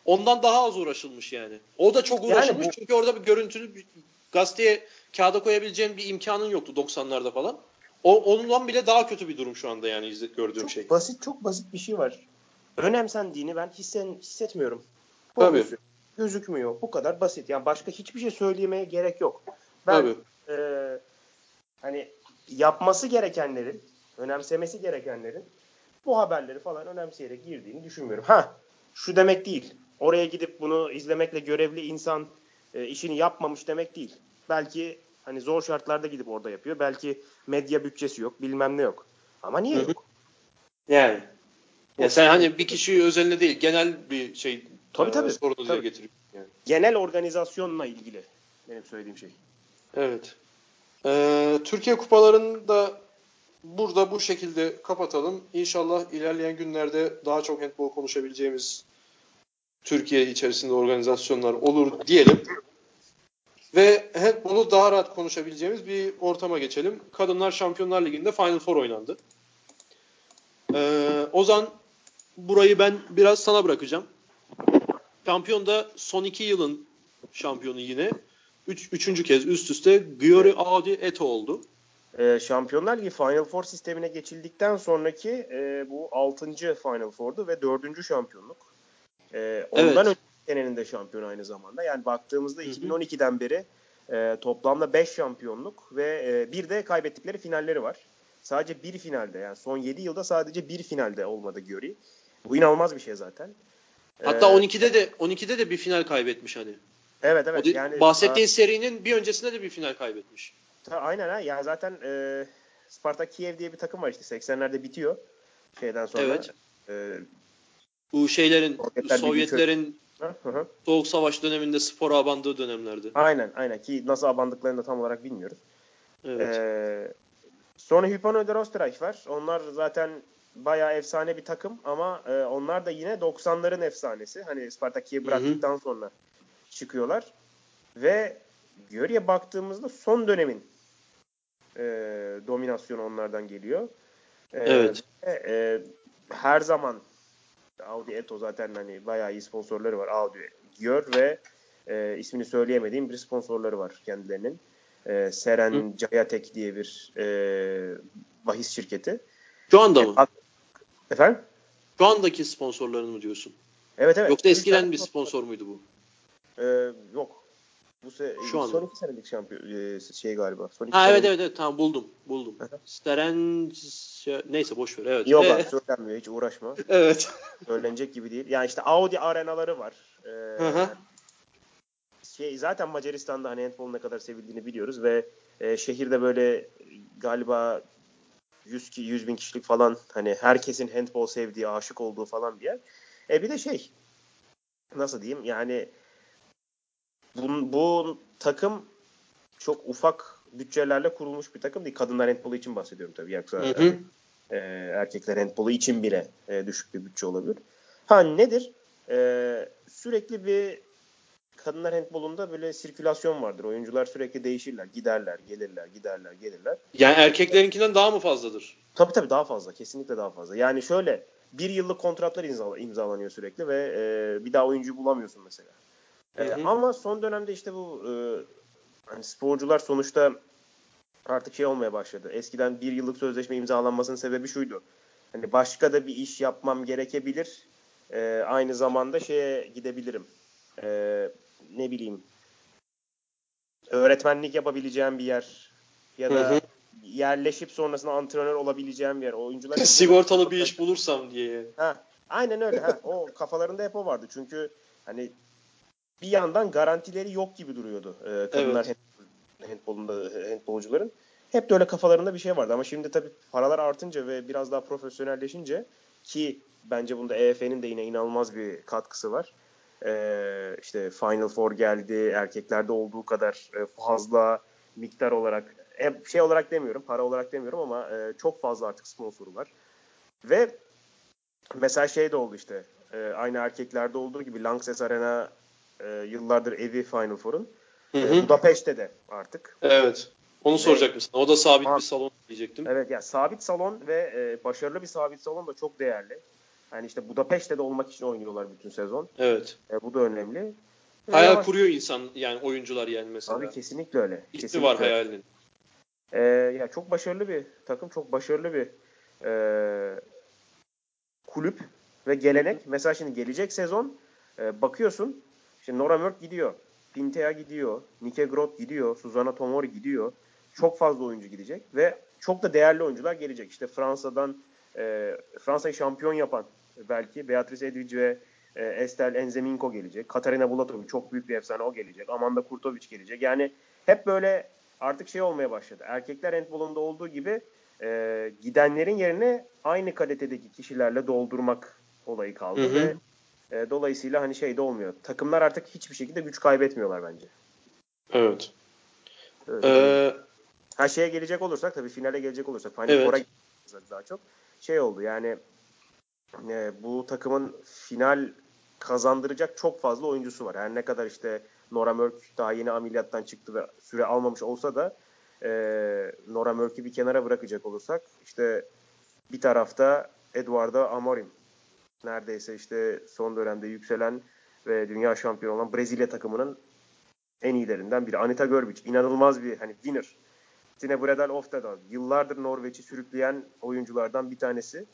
Ondan daha az uğraşılmış yani. O da çok Yani uğraşılmış bu- çünkü orada bir görüntülü bir gazeteye kağıda koyabileceğin bir imkanın yoktu 90'larda falan. O, ondan bile daha kötü bir durum şu anda yani gördüğüm çok şey. basit çok basit bir şey var. Önemsendiğini ben hissen, hissetmiyorum. Tabii. Olmuyor. Gözükmüyor. Bu kadar basit. Yani başka hiçbir şey söylemeye gerek yok. Ben Tabii. e, hani yapması gerekenlerin, önemsemesi gerekenlerin bu haberleri falan önemseyerek girdiğini düşünmüyorum. Ha, şu demek değil. Oraya gidip bunu izlemekle görevli insan e, işini yapmamış demek değil. Belki hani zor şartlarda gidip orada yapıyor. Belki medya bütçesi yok, bilmem ne yok. Ama niye yok? Yani. Ya sen hani bir kişi özeline değil genel bir şey Tabii, e, tabii. sorunu Tabii. getiriyor. Yani. Genel organizasyonla ilgili benim söylediğim şey. Evet. Ee, Türkiye kupalarını da burada bu şekilde kapatalım. İnşallah ilerleyen günlerde daha çok handball konuşabileceğimiz Türkiye içerisinde organizasyonlar olur diyelim. Ve handball'u daha rahat konuşabileceğimiz bir ortama geçelim. Kadınlar Şampiyonlar Ligi'nde Final Four oynandı. Ee, Ozan burayı ben biraz sana bırakacağım. Şampiyon da son iki yılın şampiyonu yine. Üç, üçüncü kez üst üste Giori Audi Eto oldu. Ee, Şampiyonlar Ligi Final Four sistemine geçildikten sonraki e, bu 6. Final Four'du ve 4. şampiyonluk. Ee, ondan Evet. Senenin de şampiyonu aynı zamanda. Yani baktığımızda Hı hı. 2012'den beri e, toplamda 5 şampiyonluk ve e, bir de kaybettikleri finalleri var. Sadece bir finalde yani son 7 yılda sadece bir finalde olmadı Giori. Bu inanılmaz bir şey zaten. Hatta Ee, 12'de de 12'de de bir final kaybetmiş hani. Evet O evet. de- yani bahsettiğin serinin bir öncesinde de bir final kaybetmiş. Ta, aynen ha. Yani zaten e, Spartak Kiev diye bir takım var işte 80'lerde bitiyor şeyden sonra. Evet. E, Bu şeylerin Sovyetler Sovyetlerin hı hı. Soğuk Savaş döneminde spora abandığı dönemlerdi. Aynen aynen ki nasıl abandıklarını da tam olarak bilmiyoruz. Evet. E, sonra Hypano Österreich var. Onlar zaten bayağı efsane bir takım ama e, onlar da yine 90'ların efsanesi. Hani Spartak Kiev Hı hı. bıraktıktan sonra çıkıyorlar. Ve Göre'ye baktığımızda son dönemin e, dominasyonu onlardan geliyor. E, Evet. ve, e, her zaman Audi Eto zaten hani bayağı iyi sponsorları var. Audi Gör ve e, ismini söyleyemediğim bir sponsorları var kendilerinin. E, Seren Cayatek diye bir e, bahis şirketi. Şu anda mı? Efendim? Şu andaki sponsorların mı diyorsun? Evet evet. Yoksa eskiden bir sponsor muydu bu? E, yok. Bu se Şu anda. son iki senelik şampiyon e, şey galiba. Son iki Ha evet senelik- evet evet tamam buldum buldum. Steren neyse boş ver evet. Yok Ee, abi söylenmiyor hiç uğraşma. evet. Söylenecek gibi değil. Yani işte Audi arenaları var. Ee, Hı hı. şey zaten Macaristan'da hani handball ne kadar sevildiğini biliyoruz ve e, şehirde böyle galiba 100 ki 100 bin kişilik falan hani herkesin handball sevdiği, aşık olduğu falan bir yer. E bir de şey nasıl diyeyim yani bu, bu takım çok ufak bütçelerle kurulmuş bir takım değil. Kadınlar handbolu için bahsediyorum tabii. Yoksa Hı hı. hani, e, erkekler handbolu için bile e, düşük bir bütçe olabilir. Ha nedir? E, sürekli bir kadınlar handbolunda böyle sirkülasyon vardır. Oyuncular sürekli değişirler. Giderler, gelirler, giderler, gelirler. Yani erkeklerinkinden daha mı fazladır? Tabii tabii daha fazla. Kesinlikle daha fazla. Yani şöyle bir yıllık kontratlar imzala- imzalanıyor sürekli ve e, bir daha oyuncu bulamıyorsun mesela. E, Hı ama son dönemde işte bu e, hani sporcular sonuçta artık şey olmaya başladı. Eskiden bir yıllık sözleşme imzalanmasının sebebi şuydu. Hani başka da bir iş yapmam gerekebilir. E, aynı zamanda şeye gidebilirim. E, ne bileyim öğretmenlik yapabileceğim bir yer ya da Hı hı. yerleşip sonrasında antrenör olabileceğim bir yer. Oyuncular sigortalı bir iş bulursam diye. Ha, aynen öyle. Ha, o kafalarında hep o vardı. Çünkü hani bir yandan garantileri yok gibi duruyordu e, kadınlar evet. handbolunda handbolcuların. Hep de öyle kafalarında bir şey vardı ama şimdi tabii paralar artınca ve biraz daha profesyonelleşince ki bence bunda EF'nin de yine inanılmaz bir katkısı var. Ee, işte Final Four geldi. Erkeklerde olduğu kadar e, fazla miktar olarak hep şey olarak demiyorum, para olarak demiyorum ama e, çok fazla artık sponsoru var. Ve mesela şey de oldu işte. E, aynı erkeklerde olduğu gibi Lanxess Arena e, yıllardır evi Final Four'un. E, Budapeşte de artık. Evet. Onu soracaktım sana. O da sabit bir salon diyecektim. Evet yani sabit salon ve e, başarılı bir sabit salon da çok değerli. Yani işte Budapeşte de olmak için oynuyorlar bütün sezon. Evet. E, bu da önemli. Hayal ama, kuruyor insan yani oyuncular yani mesela. Abi kesinlikle öyle. İsmi kesinlikle var hayalinin. E, ya çok başarılı bir takım, çok başarılı bir e, kulüp ve gelenek. Mesela şimdi gelecek sezon e, bakıyorsun işte Nora Mörk gidiyor. Pintea gidiyor. Nike Groth gidiyor. Suzana Tomori gidiyor. Çok fazla oyuncu gidecek ve çok da değerli oyuncular gelecek. İşte Fransa'dan e, Fransa'yı şampiyon yapan belki Beatrice Edvic ve e, Estel Enzeminko gelecek. Katarina Bulatovic çok büyük bir efsane o gelecek. Amanda Kurtovic gelecek. Yani hep böyle artık şey olmaya başladı. Erkekler handbolunda olduğu gibi e, gidenlerin yerine aynı kalitedeki kişilerle doldurmak olayı kaldı hı hı. ve e, dolayısıyla hani şey de olmuyor. Takımlar artık hiçbir şekilde güç kaybetmiyorlar bence. Evet. evet. Ee, ha şeye gelecek olursak tabii finale gelecek olursak Final evet. Four'a daha çok şey oldu yani e, bu takımın final kazandıracak çok fazla oyuncusu var. Her ne kadar işte Nora Mörk daha yeni ameliyattan çıktı ve süre almamış olsa da e, Nora Mörk'ü bir kenara bırakacak olursak işte bir tarafta Eduardo Amorim neredeyse işte son dönemde yükselen ve dünya şampiyonu olan Brezilya takımının en iyilerinden biri. Anita Görbic inanılmaz bir hani winner. Tine Bredal Oftedal yıllardır Norveç'i sürükleyen oyunculardan bir tanesi.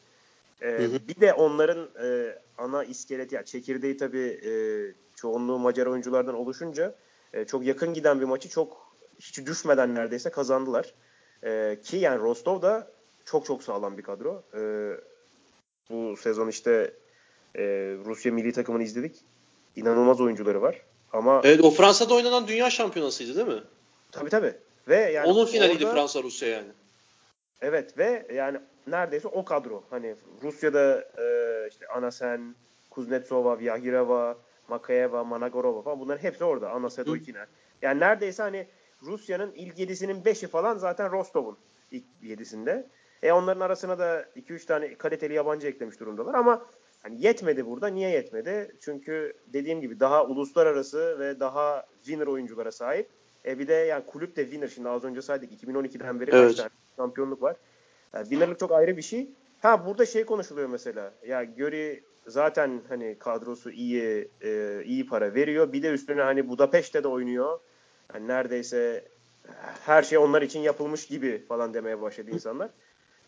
Ee, hı hı. Bir de onların e, ana iskeleti, yani çekirdeği tabii e, çoğunluğu Macar oyunculardan oluşunca e, çok yakın giden bir maçı çok hiç düşmeden neredeyse kazandılar. E, ki yani Rostov da çok çok sağlam bir kadro. E, bu sezon işte e, Rusya milli takımını izledik. İnanılmaz oyuncuları var. Ama Evet o Fransa'da oynanan dünya şampiyonasıydı değil mi? Tabii tabii. Ve yani Onun finaliydi orada, Fransa Rusya yani. Evet ve yani neredeyse o kadro. Hani Rusya'da e, işte Anasen, Kuznetsova, Vyahireva, Makayeva, Managorova falan bunların hepsi orada. Anna Sedoykina. Yani neredeyse hani Rusya'nın ilk yedisinin beşi falan zaten Rostov'un ilk yedisinde. E onların arasına da 2-3 tane kaliteli yabancı eklemiş durumdalar ama hani yetmedi burada. Niye yetmedi? Çünkü dediğim gibi daha uluslararası ve daha winner oyunculara sahip. E bir de yani kulüp de winner. Şimdi az önce saydık 2012'den beri evet. kaç tane şampiyonluk var. Yani winnerlık çok ayrı bir şey. Ha burada şey konuşuluyor mesela. Ya Göri zaten hani kadrosu iyi e, iyi para veriyor. Bir de üstüne hani Budapeşte de oynuyor. Yani neredeyse her şey onlar için yapılmış gibi falan demeye başladı insanlar.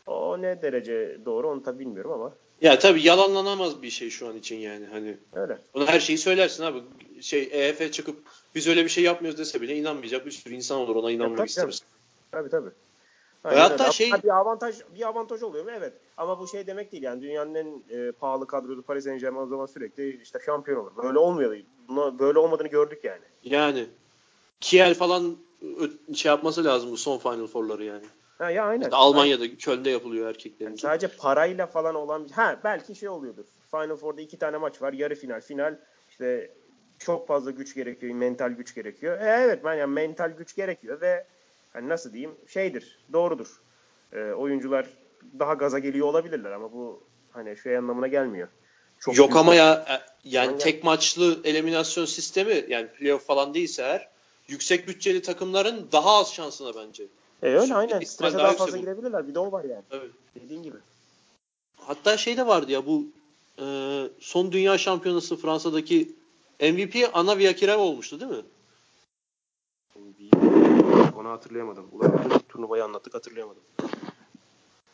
O ne derece doğru onu tabii bilmiyorum ama. Ya tabii yalanlanamaz bir şey şu an için yani hani. Öyle. Ona her şeyi söylersin abi. Şey EF çıkıp biz öyle bir şey yapmıyoruz dese bile inanmayacak bir sürü insan olur ona inanmak tabii, istemez. Tabii tabii. Aynen hatta şey bir avantaj bir avantaj oluyor mu? Evet. Ama bu şey demek değil yani dünyanın en e, pahalı kadrosu Paris Saint-Germain o zaman sürekli işte şampiyon olur. Böyle olmuyor. Buna böyle olmadığını gördük yani. Yani Kiel falan şey yapması lazım bu son Final Four'ları yani. Ha ya aynen. İşte Almanya'da aynen. Köln'de yapılıyor erkeklerin. Yani sadece parayla falan olan ha belki şey oluyordur. Final Four'da iki tane maç var. Yarı final, final işte çok fazla güç gerekiyor, mental güç gerekiyor. E, evet ben yani mental güç gerekiyor ve hani nasıl diyeyim şeydir, doğrudur. E, oyuncular daha gaza geliyor olabilirler ama bu hani şey anlamına gelmiyor. Çok Yok ama ya e, yani tek maçlı eliminasyon sistemi yani playoff falan değilse eğer yüksek bütçeli takımların daha az şansına bence. E öyle Şimdi aynen. Strese daha, daha fazla girebilirler. Bir de o var yani. Evet. Dediğin gibi. Hatta şey de vardı ya bu e, son dünya şampiyonası Fransa'daki MVP Ana Viakira olmuştu değil mi? Onu hatırlayamadım. Ulan turnuvayı anlattık hatırlayamadım.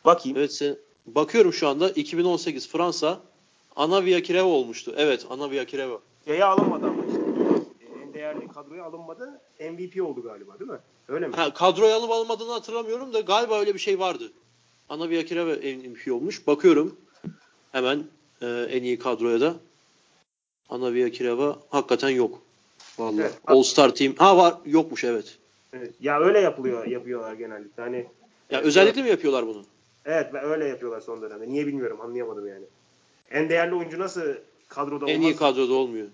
Bakayım. Evet sen, bakıyorum şu anda 2018 Fransa Ana Viakireva olmuştu. Evet Ana Viakireva. Yaya alamadı ama işte. En kadroya alınmadı. MVP oldu galiba değil mi? Öyle mi? Ha, kadroya alıp almadığını hatırlamıyorum da galiba öyle bir şey vardı. Ana bir Akira MVP olmuş. Bakıyorum hemen e, en iyi kadroya da. Ana bir Akirava hakikaten yok. Vallahi. Evet. All Star Team. Ha var yokmuş evet. Evet. Ya öyle yapılıyor yapıyorlar genellikle. Hani Ya özellikle mi yapıyorlar bunu? evet öyle yapıyorlar son dönemde. Niye bilmiyorum anlayamadım yani. En değerli oyuncu nasıl kadroda En olmaz? iyi kadroda olmuyor.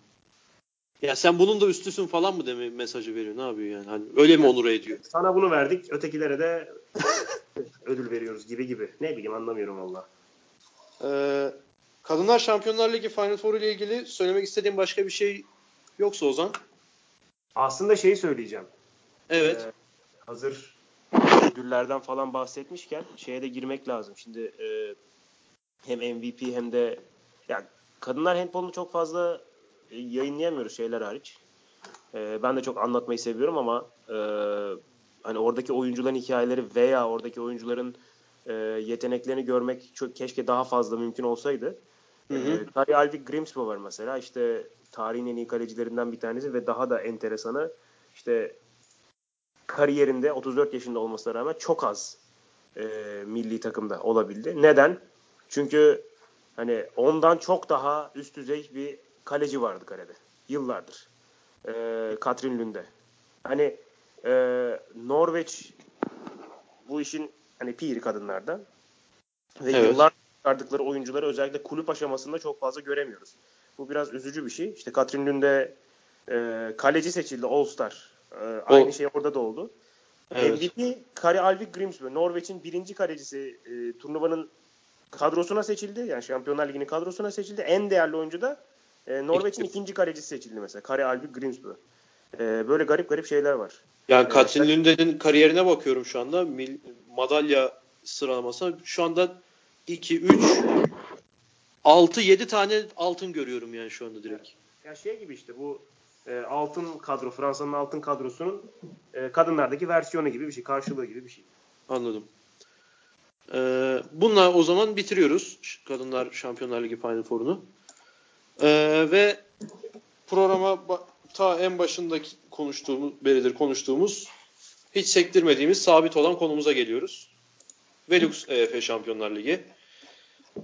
Ya sen bunun da üstüsün falan mı deme mesajı veriyor? Ne yapıyor yani? Hani öyle mi onur ediyor? Sana bunu verdik. Ötekilere de ödül veriyoruz gibi gibi. Ne bileyim anlamıyorum valla. Ee, Kadınlar Şampiyonlar Ligi Final Four ile ilgili söylemek istediğim başka bir şey yoksa Ozan. Aslında şeyi söyleyeceğim. Evet. Ee, hazır ödüllerden falan bahsetmişken şeye de girmek lazım. Şimdi e, hem MVP hem de yani kadınlar handbolunu çok fazla yayınlayamıyoruz şeyler hariç. E, ben de çok anlatmayı seviyorum ama e, hani oradaki oyuncuların hikayeleri veya oradaki oyuncuların e, yeteneklerini görmek çok keşke daha fazla mümkün olsaydı. Hı hı. E, Kari Alvik Grimsbo var mesela. İşte tarihin en iyi kalecilerinden bir tanesi ve daha da enteresanı işte kariyerinde 34 yaşında olmasına rağmen çok az e, milli takımda olabildi. Neden? Çünkü hani ondan çok daha üst düzey bir kaleci vardı kalede. Yıllardır. E, Katrin Lünde. Hani e, Norveç bu işin hani piri kadınlarda ve Evet. yıllar çıkardıkları oyuncuları özellikle kulüp aşamasında çok fazla göremiyoruz. Bu biraz üzücü bir şey. İşte Katrin Lünde e, kaleci seçildi All Star. E, aynı şey orada da oldu. Evet. MVP Kari Alvik Grimsby. Norveç'in birinci kalecisi e, turnuvanın kadrosuna seçildi. Yani Şampiyonlar Ligi'nin kadrosuna seçildi. En değerli oyuncu da e, Norveç'in İki. ikinci kalecisi seçildi mesela. Kari Alvik Grimsby. E, böyle garip garip şeyler var. Yani Katrin Evet. Lünden'in kariyerine bakıyorum şu anda. Mil- madalya sıralamasına. Şu anda 2, 3, 6, 7 tane altın görüyorum yani şu anda direkt. Ya şey gibi işte bu e, altın kadro, Fransa'nın altın kadrosunun e, kadınlardaki versiyonu gibi bir şey, karşılığı gibi bir şey. Anladım. Ee, bununla o zaman bitiriyoruz Kadınlar Şampiyonlar Ligi Final Four'unu. Ee, ve programa ta en başındaki konuştuğumuz, beridir konuştuğumuz hiç sektirmediğimiz sabit olan konumuza geliyoruz. Velux EF Şampiyonlar Ligi.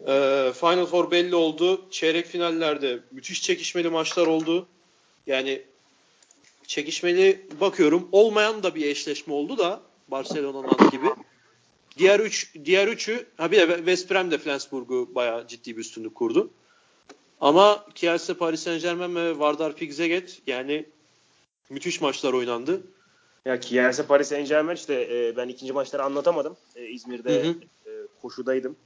Ee, Final Four belli oldu. Çeyrek finallerde müthiş çekişmeli maçlar oldu. Yani çekişmeli bakıyorum. Olmayan da bir eşleşme oldu da Barcelona Nant gibi. Diğer üç diğer üçü ha bir de West Brom de Flensburg'u bayağı ciddi bir üstünlük kurdu. Ama Kielse Paris Saint-Germain ve Vardar Pigzeget yani müthiş maçlar oynandı. Ya Kielse Paris Saint Germain işte e, ben ikinci maçları anlatamadım. E, İzmir'de Hı hı. e, koşudaydım.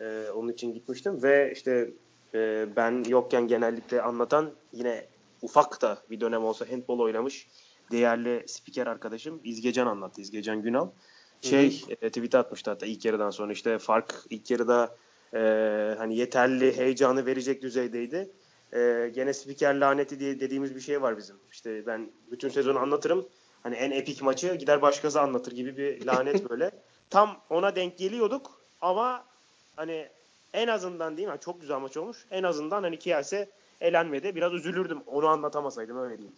E, onun için gitmiştim ve işte e, ben yokken genellikle anlatan yine ufak da bir dönem olsa handball oynamış değerli spiker arkadaşım İzgecan anlattı. İzgecan Günal. Şey e, tweet atmıştı hatta ilk yarıdan sonra işte fark ilk yarıda e, hani yeterli heyecanı verecek düzeydeydi. E, gene spiker laneti diye dediğimiz bir şey var bizim. İşte ben bütün sezonu anlatırım. Hani en epik maçı gider başkası anlatır gibi bir lanet böyle. Tam ona denk geliyorduk ama hani en azından değil mi? Yani Çok güzel maç olmuş. En azından hani Kielse elenmedi. Biraz üzülürdüm onu anlatamasaydım öyle diyeyim.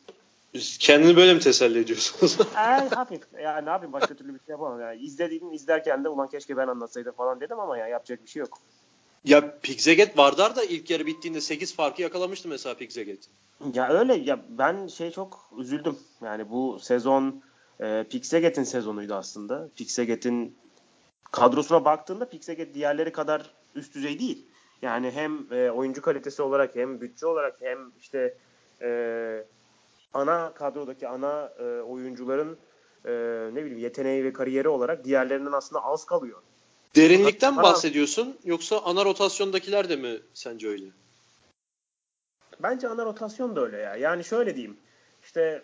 Kendini böyle mi teselli ediyorsunuz? Ee, hafif. Ya ne yapayım başka türlü bir şey yapamam. Yani izlediğim izlerken de ulan keşke ben anlatsaydım falan dedim ama ya yapacak bir şey yok. Ya Pigzeget Vardar da ilk yarı bittiğinde 8 farkı yakalamıştı mesela Pigzeget. Ya öyle ya ben şey çok üzüldüm. Yani bu sezon e, Pixeget'in sezonuydu aslında. Pixeget'in kadrosuna baktığında Pixeget diğerleri kadar üst düzey değil. Yani hem e, oyuncu kalitesi olarak hem bütçe olarak hem işte e, ana kadrodaki ana e, oyuncuların e, ne bileyim yeteneği ve kariyeri olarak diğerlerinden aslında az kalıyor. Derinlikten Bana- bahsediyorsun yoksa ana rotasyondakiler de mi sence öyle? Bence ana rotasyon da öyle ya. Yani şöyle diyeyim. İşte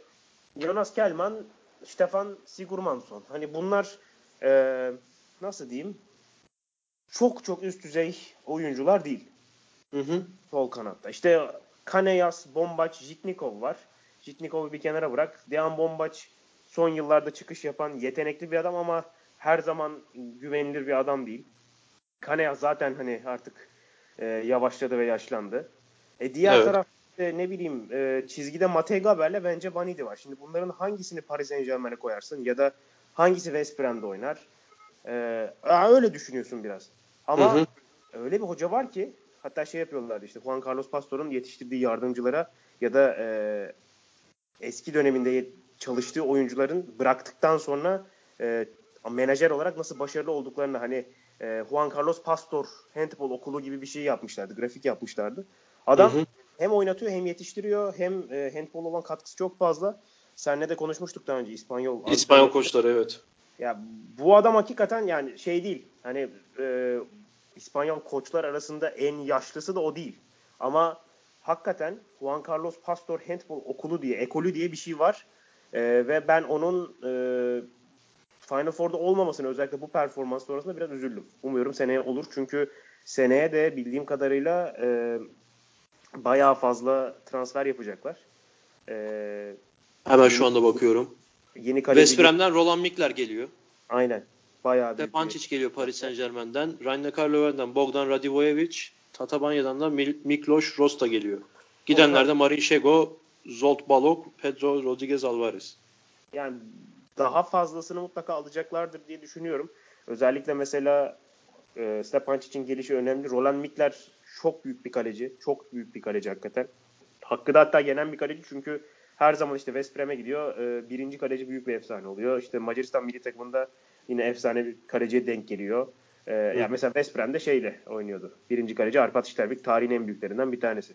Jonas Kelman, Stefan Sigurmansson. Hani bunlar e, nasıl diyeyim? Çok çok üst düzey oyuncular değil. Hı hı. Sol kanatta. İşte Kaneyas, Bombaç, Jitnikov var. Jitnikov'u bir kenara bırak. Dejan Bombaç son yıllarda çıkış yapan yetenekli bir adam ama her zaman güvenilir bir adam değil. Kaneyas zaten hani artık e, yavaşladı ve yaşlandı. E diğer Evet. taraf işte ne bileyim e, çizgide Mate Gaber'le bence Vanidi var. Şimdi bunların hangisini Paris Saint Germain'e koyarsın ya da hangisi West Brom'da oynar? E, öyle düşünüyorsun biraz. Ama Hı hı. öyle bir hoca var ki hatta şey yapıyorlardı işte Juan Carlos Pastor'un yetiştirdiği yardımcılara ya da e, eski döneminde çalıştığı oyuncuların bıraktıktan sonra e, menajer olarak nasıl başarılı olduklarını hani e, Juan Carlos Pastor handball okulu gibi bir şey yapmışlardı. Grafik yapmışlardı. Adam Hı hı. hem oynatıyor hem yetiştiriyor hem e, handball olan katkısı çok fazla. Seninle de konuşmuştuk daha önce İspanyol. İspanyol koçları evet. Ya bu adam hakikaten yani şey değil. Hani e, İspanyol koçlar arasında en yaşlısı da o değil. Ama hakikaten Juan Carlos Pastor Handball Okulu diye, ekolü diye bir şey var. E, ve ben onun e, Final Four'da olmamasını özellikle bu performans sonrasında biraz üzüldüm. Umuyorum seneye olur. Çünkü seneye de bildiğim kadarıyla e, bayağı fazla transfer yapacaklar. E, Hemen şu anda bakıyorum. yeni kaleci... West Brom'den Roland Mikler geliyor. Aynen. Bayağı büyük bir- Stepancic geliyor Paris Saint Germain'den. Rhein Karlover'den Bogdan Radivojevic. Tatabanya'dan da Miklos Rosta geliyor. Gidenlerde Marin Şego, Zolt Balok, Pedro Rodriguez Alvarez. yani daha fazlasını mutlaka alacaklardır diye düşünüyorum. Özellikle mesela e, Stepancic'in gelişi önemli. Roland Mikler çok büyük bir kaleci. Çok büyük bir kaleci hakikaten. Hakkı da hatta yenen bir kaleci çünkü her zaman işte West Brom'e gidiyor. E, birinci kaleci büyük bir efsane oluyor. İşte Macaristan milli takımında yine efsane bir kaleciye denk geliyor. E, yani mesela West Brom'de şeyle oynuyordu. Birinci kaleci Arpat İşterbik tarihin en büyüklerinden bir tanesi.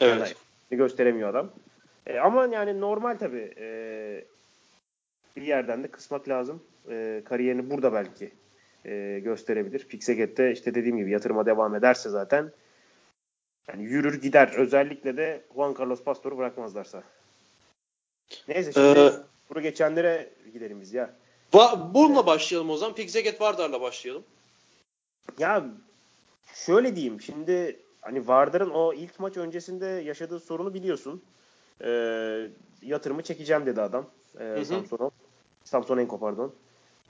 Evet. Yani gösteremiyor adam. E, ama yani normal tabii. E, bir yerden de kısmak lazım. E, kariyerini burada belki e, gösterebilir. Pixaget'te işte dediğim gibi yatırıma devam ederse zaten yani yürür gider. Özellikle de Juan Carlos Pastor'u bırakmazlarsa. Neyse şimdi Ee, bunu geçenlere gidelim biz ya. Va- bununla başlayalım o zaman. Pixaget Vardar'la başlayalım. Ya şöyle diyeyim şimdi hani Vardar'ın o ilk maç öncesinde yaşadığı sorunu biliyorsun. Ee, yatırımı çekeceğim dedi adam. Ee, hı. Samsonenko pardon.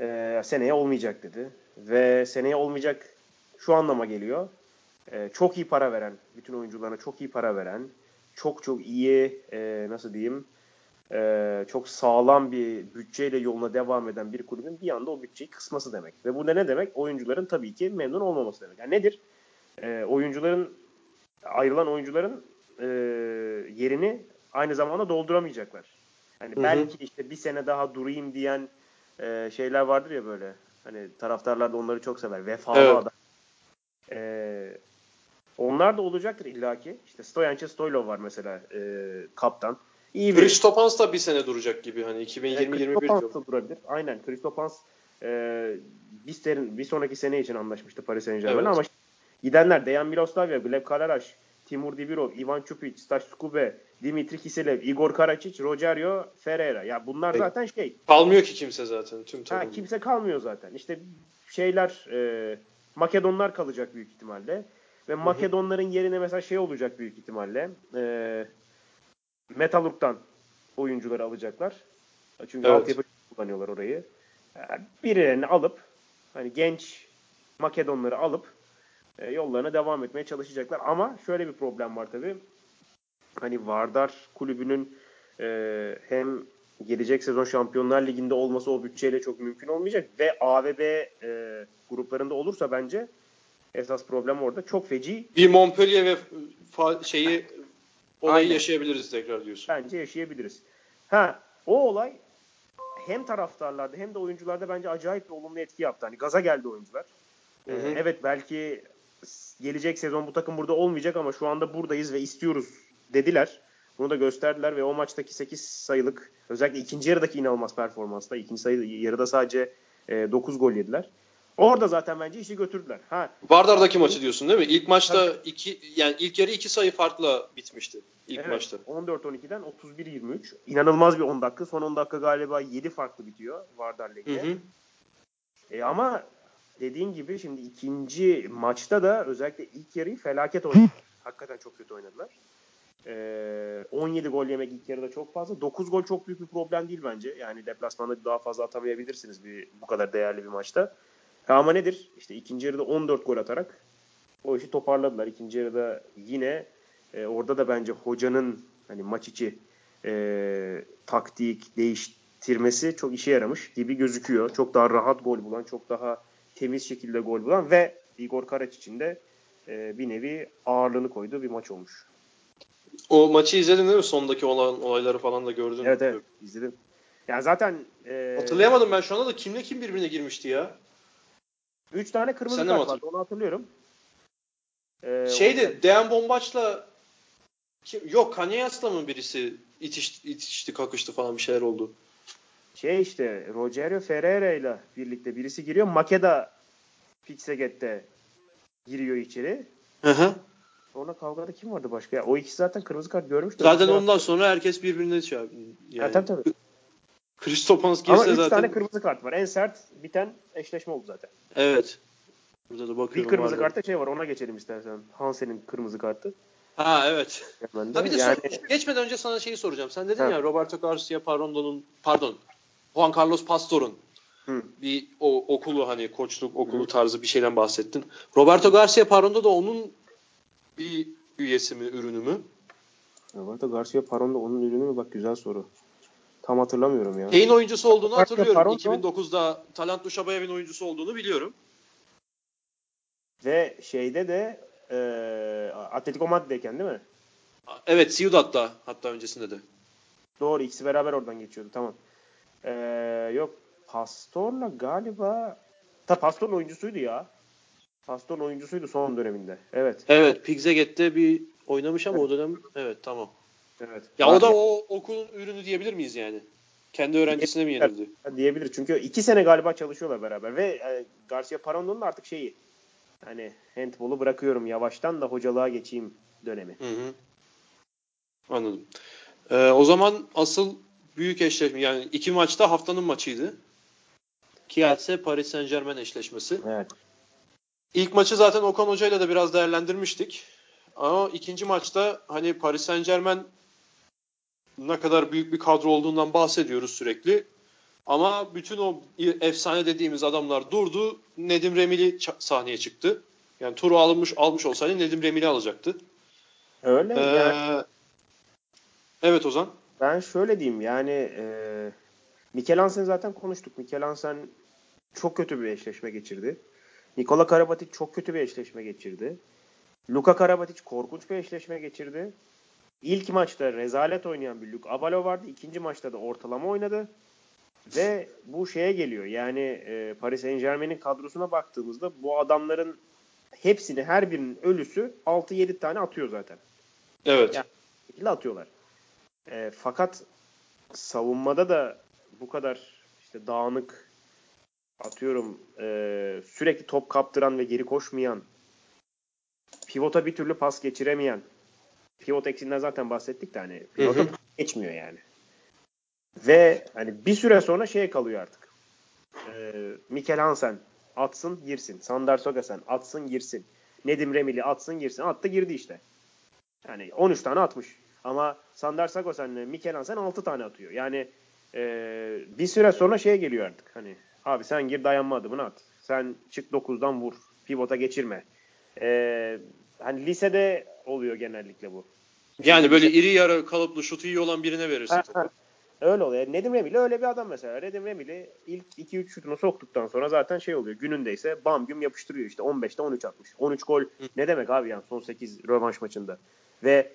Ee, seneye olmayacak dedi. Ve seneye olmayacak şu anlama geliyor. Ee, çok iyi para veren, bütün oyuncularına çok iyi para veren, çok çok iyi e, nasıl diyeyim e, çok sağlam bir bütçeyle yoluna devam eden bir kulübün bir anda o bütçeyi kısması demek. Ve bu ne demek? Oyuncuların tabii ki memnun olmaması demek. Yani nedir? E, oyuncuların ayrılan oyuncuların e, yerini aynı zamanda dolduramayacaklar. Yani Hı hı. belki işte bir sene daha durayım diyen e, şeyler vardır ya böyle. Hani taraftarlar da onları çok sever. Vefalı Evet. adam. E, onlar da olacaktır illaki. İşte Stoyançı Stoylov var mesela e, kaptan. İyi bir Kristopans da bir sene duracak gibi hani 2020-21 Kristopans diyor. da durabilir. Aynen. Kristopans e, bir, serin, bir sonraki sene için anlaşmıştı Paris Saint Germain Evet. ama gidenler Dejan Miloslavia, Gleb Kalaraş, Timur Dibirov, Ivan Čupić, Stas Skube, Dimitri Kiselev, Igor Karacic, Rogerio Ferreira. Ya bunlar Evet. zaten şey. Kalmıyor ki kimse zaten tüm Ha, takım. kimse kalmıyor zaten. İşte şeyler e, Makedonlar kalacak büyük ihtimalle. Ve Makedonların yerine mesela şey olacak büyük ihtimalle. E, Metalurg'dan oyuncuları alacaklar. Çünkü Evet. altyapı kullanıyorlar orayı. Yani birilerini alıp hani genç Makedonları alıp e, yollarına devam etmeye çalışacaklar. Ama şöyle bir problem var tabii. Hani Vardar kulübünün e, hem gelecek sezon Şampiyonlar Ligi'nde olması o bütçeyle çok mümkün olmayacak ve A ve B e, gruplarında olursa bence esas problem orada. Çok feci Bir Montpellier ve fa- şeyi olayı Aynen. yaşayabiliriz tekrar diyorsun. bence yaşayabiliriz. Ha o olay hem taraftarlarda hem de oyuncularda bence acayip bir olumlu etki yaptı. Hani gaza geldi oyuncular. Hı hı. Evet belki gelecek sezon bu takım burada olmayacak ama şu anda buradayız ve istiyoruz dediler. Bunu da gösterdiler ve o maçtaki 8 sayılık özellikle ikinci yarıdaki inanılmaz performansta ikinci sayı yarıda sadece e, 9 gol yediler. Orada zaten bence işi götürdüler. Ha Vardar'daki maçı diyorsun değil mi? İlk maçta iki yani ilk yarı iki sayı farkla bitmişti ilk Evet, maçta. 14-12'den 31-23. İnanılmaz bir 10 dakika. Son 10 dakika galiba 7 farklı bitiyor Vardar hı. E ama dediğin gibi şimdi ikinci maçta da özellikle ilk yarıyı felaket oynadılar. Hakikaten çok kötü oynadılar. E, 17 gol yemek ilk yarıda çok fazla. 9 gol çok büyük bir problem değil bence. Yani deplasmanda daha fazla atamayabilirsiniz bir, bu kadar değerli bir maçta. Ama nedir? İşte ikinci yarıda 14 gol atarak o işi toparladılar. İkinci yarıda yine E, orada da bence hocanın hani maç içi e, taktik değiştirmesi çok işe yaramış gibi gözüküyor. Çok daha rahat gol bulan, çok daha temiz şekilde gol bulan ve Igor Karaç için de e, bir nevi ağırlığını koyduğu bir maç olmuş. O maçı izledin değil mi? Sondaki olan olayları falan da gördün. Evet evet izledim. Yani zaten e, Hatırlayamadım ben şu anda da kimle kim birbirine girmişti ya. 3 tane kırmızı Sen kart vardı onu hatırlıyorum. E, Şeydi Dejan Bombaç'la kim, yok Kanyas'la mı birisi itiş, itişti kakıştı falan bir şeyler oldu. Şey işte Rogerio Ferreira ile birlikte birisi giriyor. Makeda Pixaget'te giriyor içeri. Hı hı. Sonra kavgada kim vardı başka? Ya, o ikisi zaten kırmızı kart görmüştü. Zaten ondan sonra herkes birbirine şey. Ha, Yani, tabii tabii. Kristopans Ama girse 3 zaten. tane kırmızı kart var. En sert biten eşleşme oldu zaten. Evet. Burada da Bir bakıyorum. kırmızı vardı. kartta şey var ona geçelim istersen. Hansen'in kırmızı kartı. Ha evet. Ha bir de yani, sor- geçmeden önce sana şeyi soracağım. Sen dedin Ha. ya Roberto Garcia Parrondo'nun pardon Juan Carlos Pastor'un Hı. bir o, okulu hani koçluk okulu tarzı bir şeyden bahsettin. Roberto Garcia Parrondo da onun bir üyesi mi, ürünü mü? Roberto Garcia Paron'da onun ürünü mü? Bak güzel soru. Tam hatırlamıyorum ya. Şeyin oyuncusu olduğunu Garcia hatırlıyorum. Parrondo- 2009'da Talant Duşabayev'in oyuncusu olduğunu biliyorum. Ve şeyde de e, Atletico Madrid'deyken değil mi? Evet Ciudad'da hatta öncesinde de. Doğru ikisi beraber oradan geçiyordu tamam. E, yok Pastor'la galiba ta Pastor'un oyuncusuydu ya. Pastor'un oyuncusuydu son döneminde. Evet. Evet Pigzeget'te bir oynamış ama o dönem evet tamam. Evet. Ya o da o okulun ürünü diyebilir miyiz yani? Kendi öğrencisine mi Evet. yenildi? diyebilir. Çünkü iki sene galiba çalışıyorlar beraber ve e, Garcia Parondo'nun da artık şeyi hani handball'u bırakıyorum yavaştan da hocalığa geçeyim dönemi. Hı hı. Anladım. Ee, o zaman asıl büyük eşleşme yani iki maçta haftanın maçıydı. Kielse Paris Saint Germain eşleşmesi. Evet. İlk maçı zaten Okan Hoca ile de biraz değerlendirmiştik. Ama ikinci maçta hani Paris Saint Germain ne kadar büyük bir kadro olduğundan bahsediyoruz sürekli. Ama bütün o efsane dediğimiz adamlar durdu. Nedim Remili sahneye çıktı. Yani turu alınmış almış olsaydı Nedim Remili alacaktı. Öyle Ee, yani evet Ozan. Ben şöyle diyeyim yani e, Mikel Hansen zaten konuştuk. Mikel Hansen çok kötü bir eşleşme geçirdi. Nikola Karabatic çok kötü bir eşleşme geçirdi. Luka Karabatic korkunç bir eşleşme geçirdi. İlk maçta rezalet oynayan bir Luke Abalo vardı. İkinci maçta da ortalama oynadı. Ve bu şeye geliyor. Yani e, Paris Saint Germain'in kadrosuna baktığımızda bu adamların hepsini her birinin ölüsü 6-7 tane atıyor zaten. Evet. Ya- şekilde atıyorlar. E, fakat savunmada da bu kadar işte dağınık atıyorum e, sürekli top kaptıran ve geri koşmayan pivota bir türlü pas geçiremeyen pivot eksiğinden zaten bahsettik de hani pivota Hı hı. geçmiyor yani. Ve hani bir süre sonra şeye kalıyor artık. E, Mikel Hansen atsın girsin. Sander Sogasen atsın girsin. Nedim Remili atsın girsin. Attı girdi işte. Yani 13 tane atmış. Ama Sander Sagosen'le Mikel Hansen 6 tane atıyor. Yani e, bir süre sonra şeye geliyor artık. Hani abi sen gir dayanma adımını at. Sen çık 9'dan vur. Pivota geçirme. E, hani lisede oluyor genellikle bu. Yani böyle iri yarı kalıplı şutu iyi olan birine verirsin topu. Öyle oluyor. Nedim Remili öyle bir adam mesela. Nedim Remili ilk 2-3 şutunu soktuktan sonra zaten şey oluyor. Günündeyse bam güm yapıştırıyor işte. 15'te 13 atmış. 13 gol ne demek abi yani son 8 rövanş maçında. Ve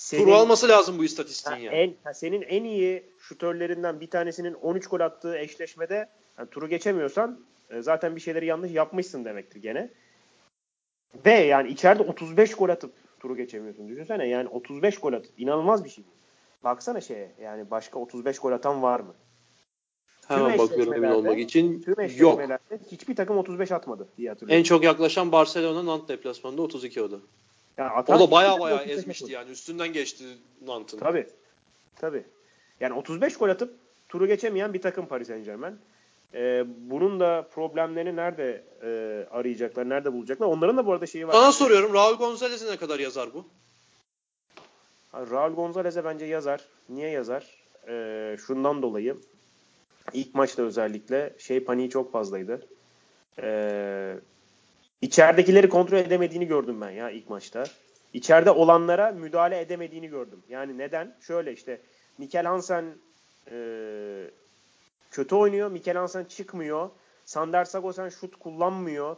senin, Turu alması lazım bu istatistiğin ha, yani. en, ha, senin en iyi şutörlerinden bir tanesinin 13 gol attığı eşleşmede yani turu geçemiyorsan e, zaten bir şeyleri yanlış yapmışsın demektir gene. Ve yani içeride 35 gol atıp turu geçemiyorsun. Düşünsene yani 35 gol atıp inanılmaz bir şey. Baksana şeye yani başka 35 gol atan var mı? Hemen Tüm bakıyorum emin olmak için. Tüm Yok. hiçbir takım 35 atmadı diye hatırlıyorum. En çok yaklaşan Barcelona Nantes deplasmanında 32 o Yani O atan da baya baya takım 35 ezmişti yani. Üstünden geçti Nantes'ın. Tabii. Tabii. Yani 35 gol atıp turu geçemeyen bir takım Paris Saint Germain. Ee, bunun da problemlerini nerede e, arayacaklar, nerede bulacaklar? Onların da bu arada şeyi var. Sana soruyorum Raul Gonzalez'e ne kadar yazar bu? Raul Gonzalez'e bence yazar. Niye yazar? Ee, şundan dolayı. İlk maçta özellikle şey paniği çok fazlaydı. Ee, içeridekileri kontrol edemediğini gördüm ben ya ilk maçta. içeride olanlara müdahale edemediğini gördüm. Yani neden? Şöyle işte Mikel Hansen e, kötü oynuyor. Mikel Hansen çıkmıyor. Sander Sagosen şut kullanmıyor.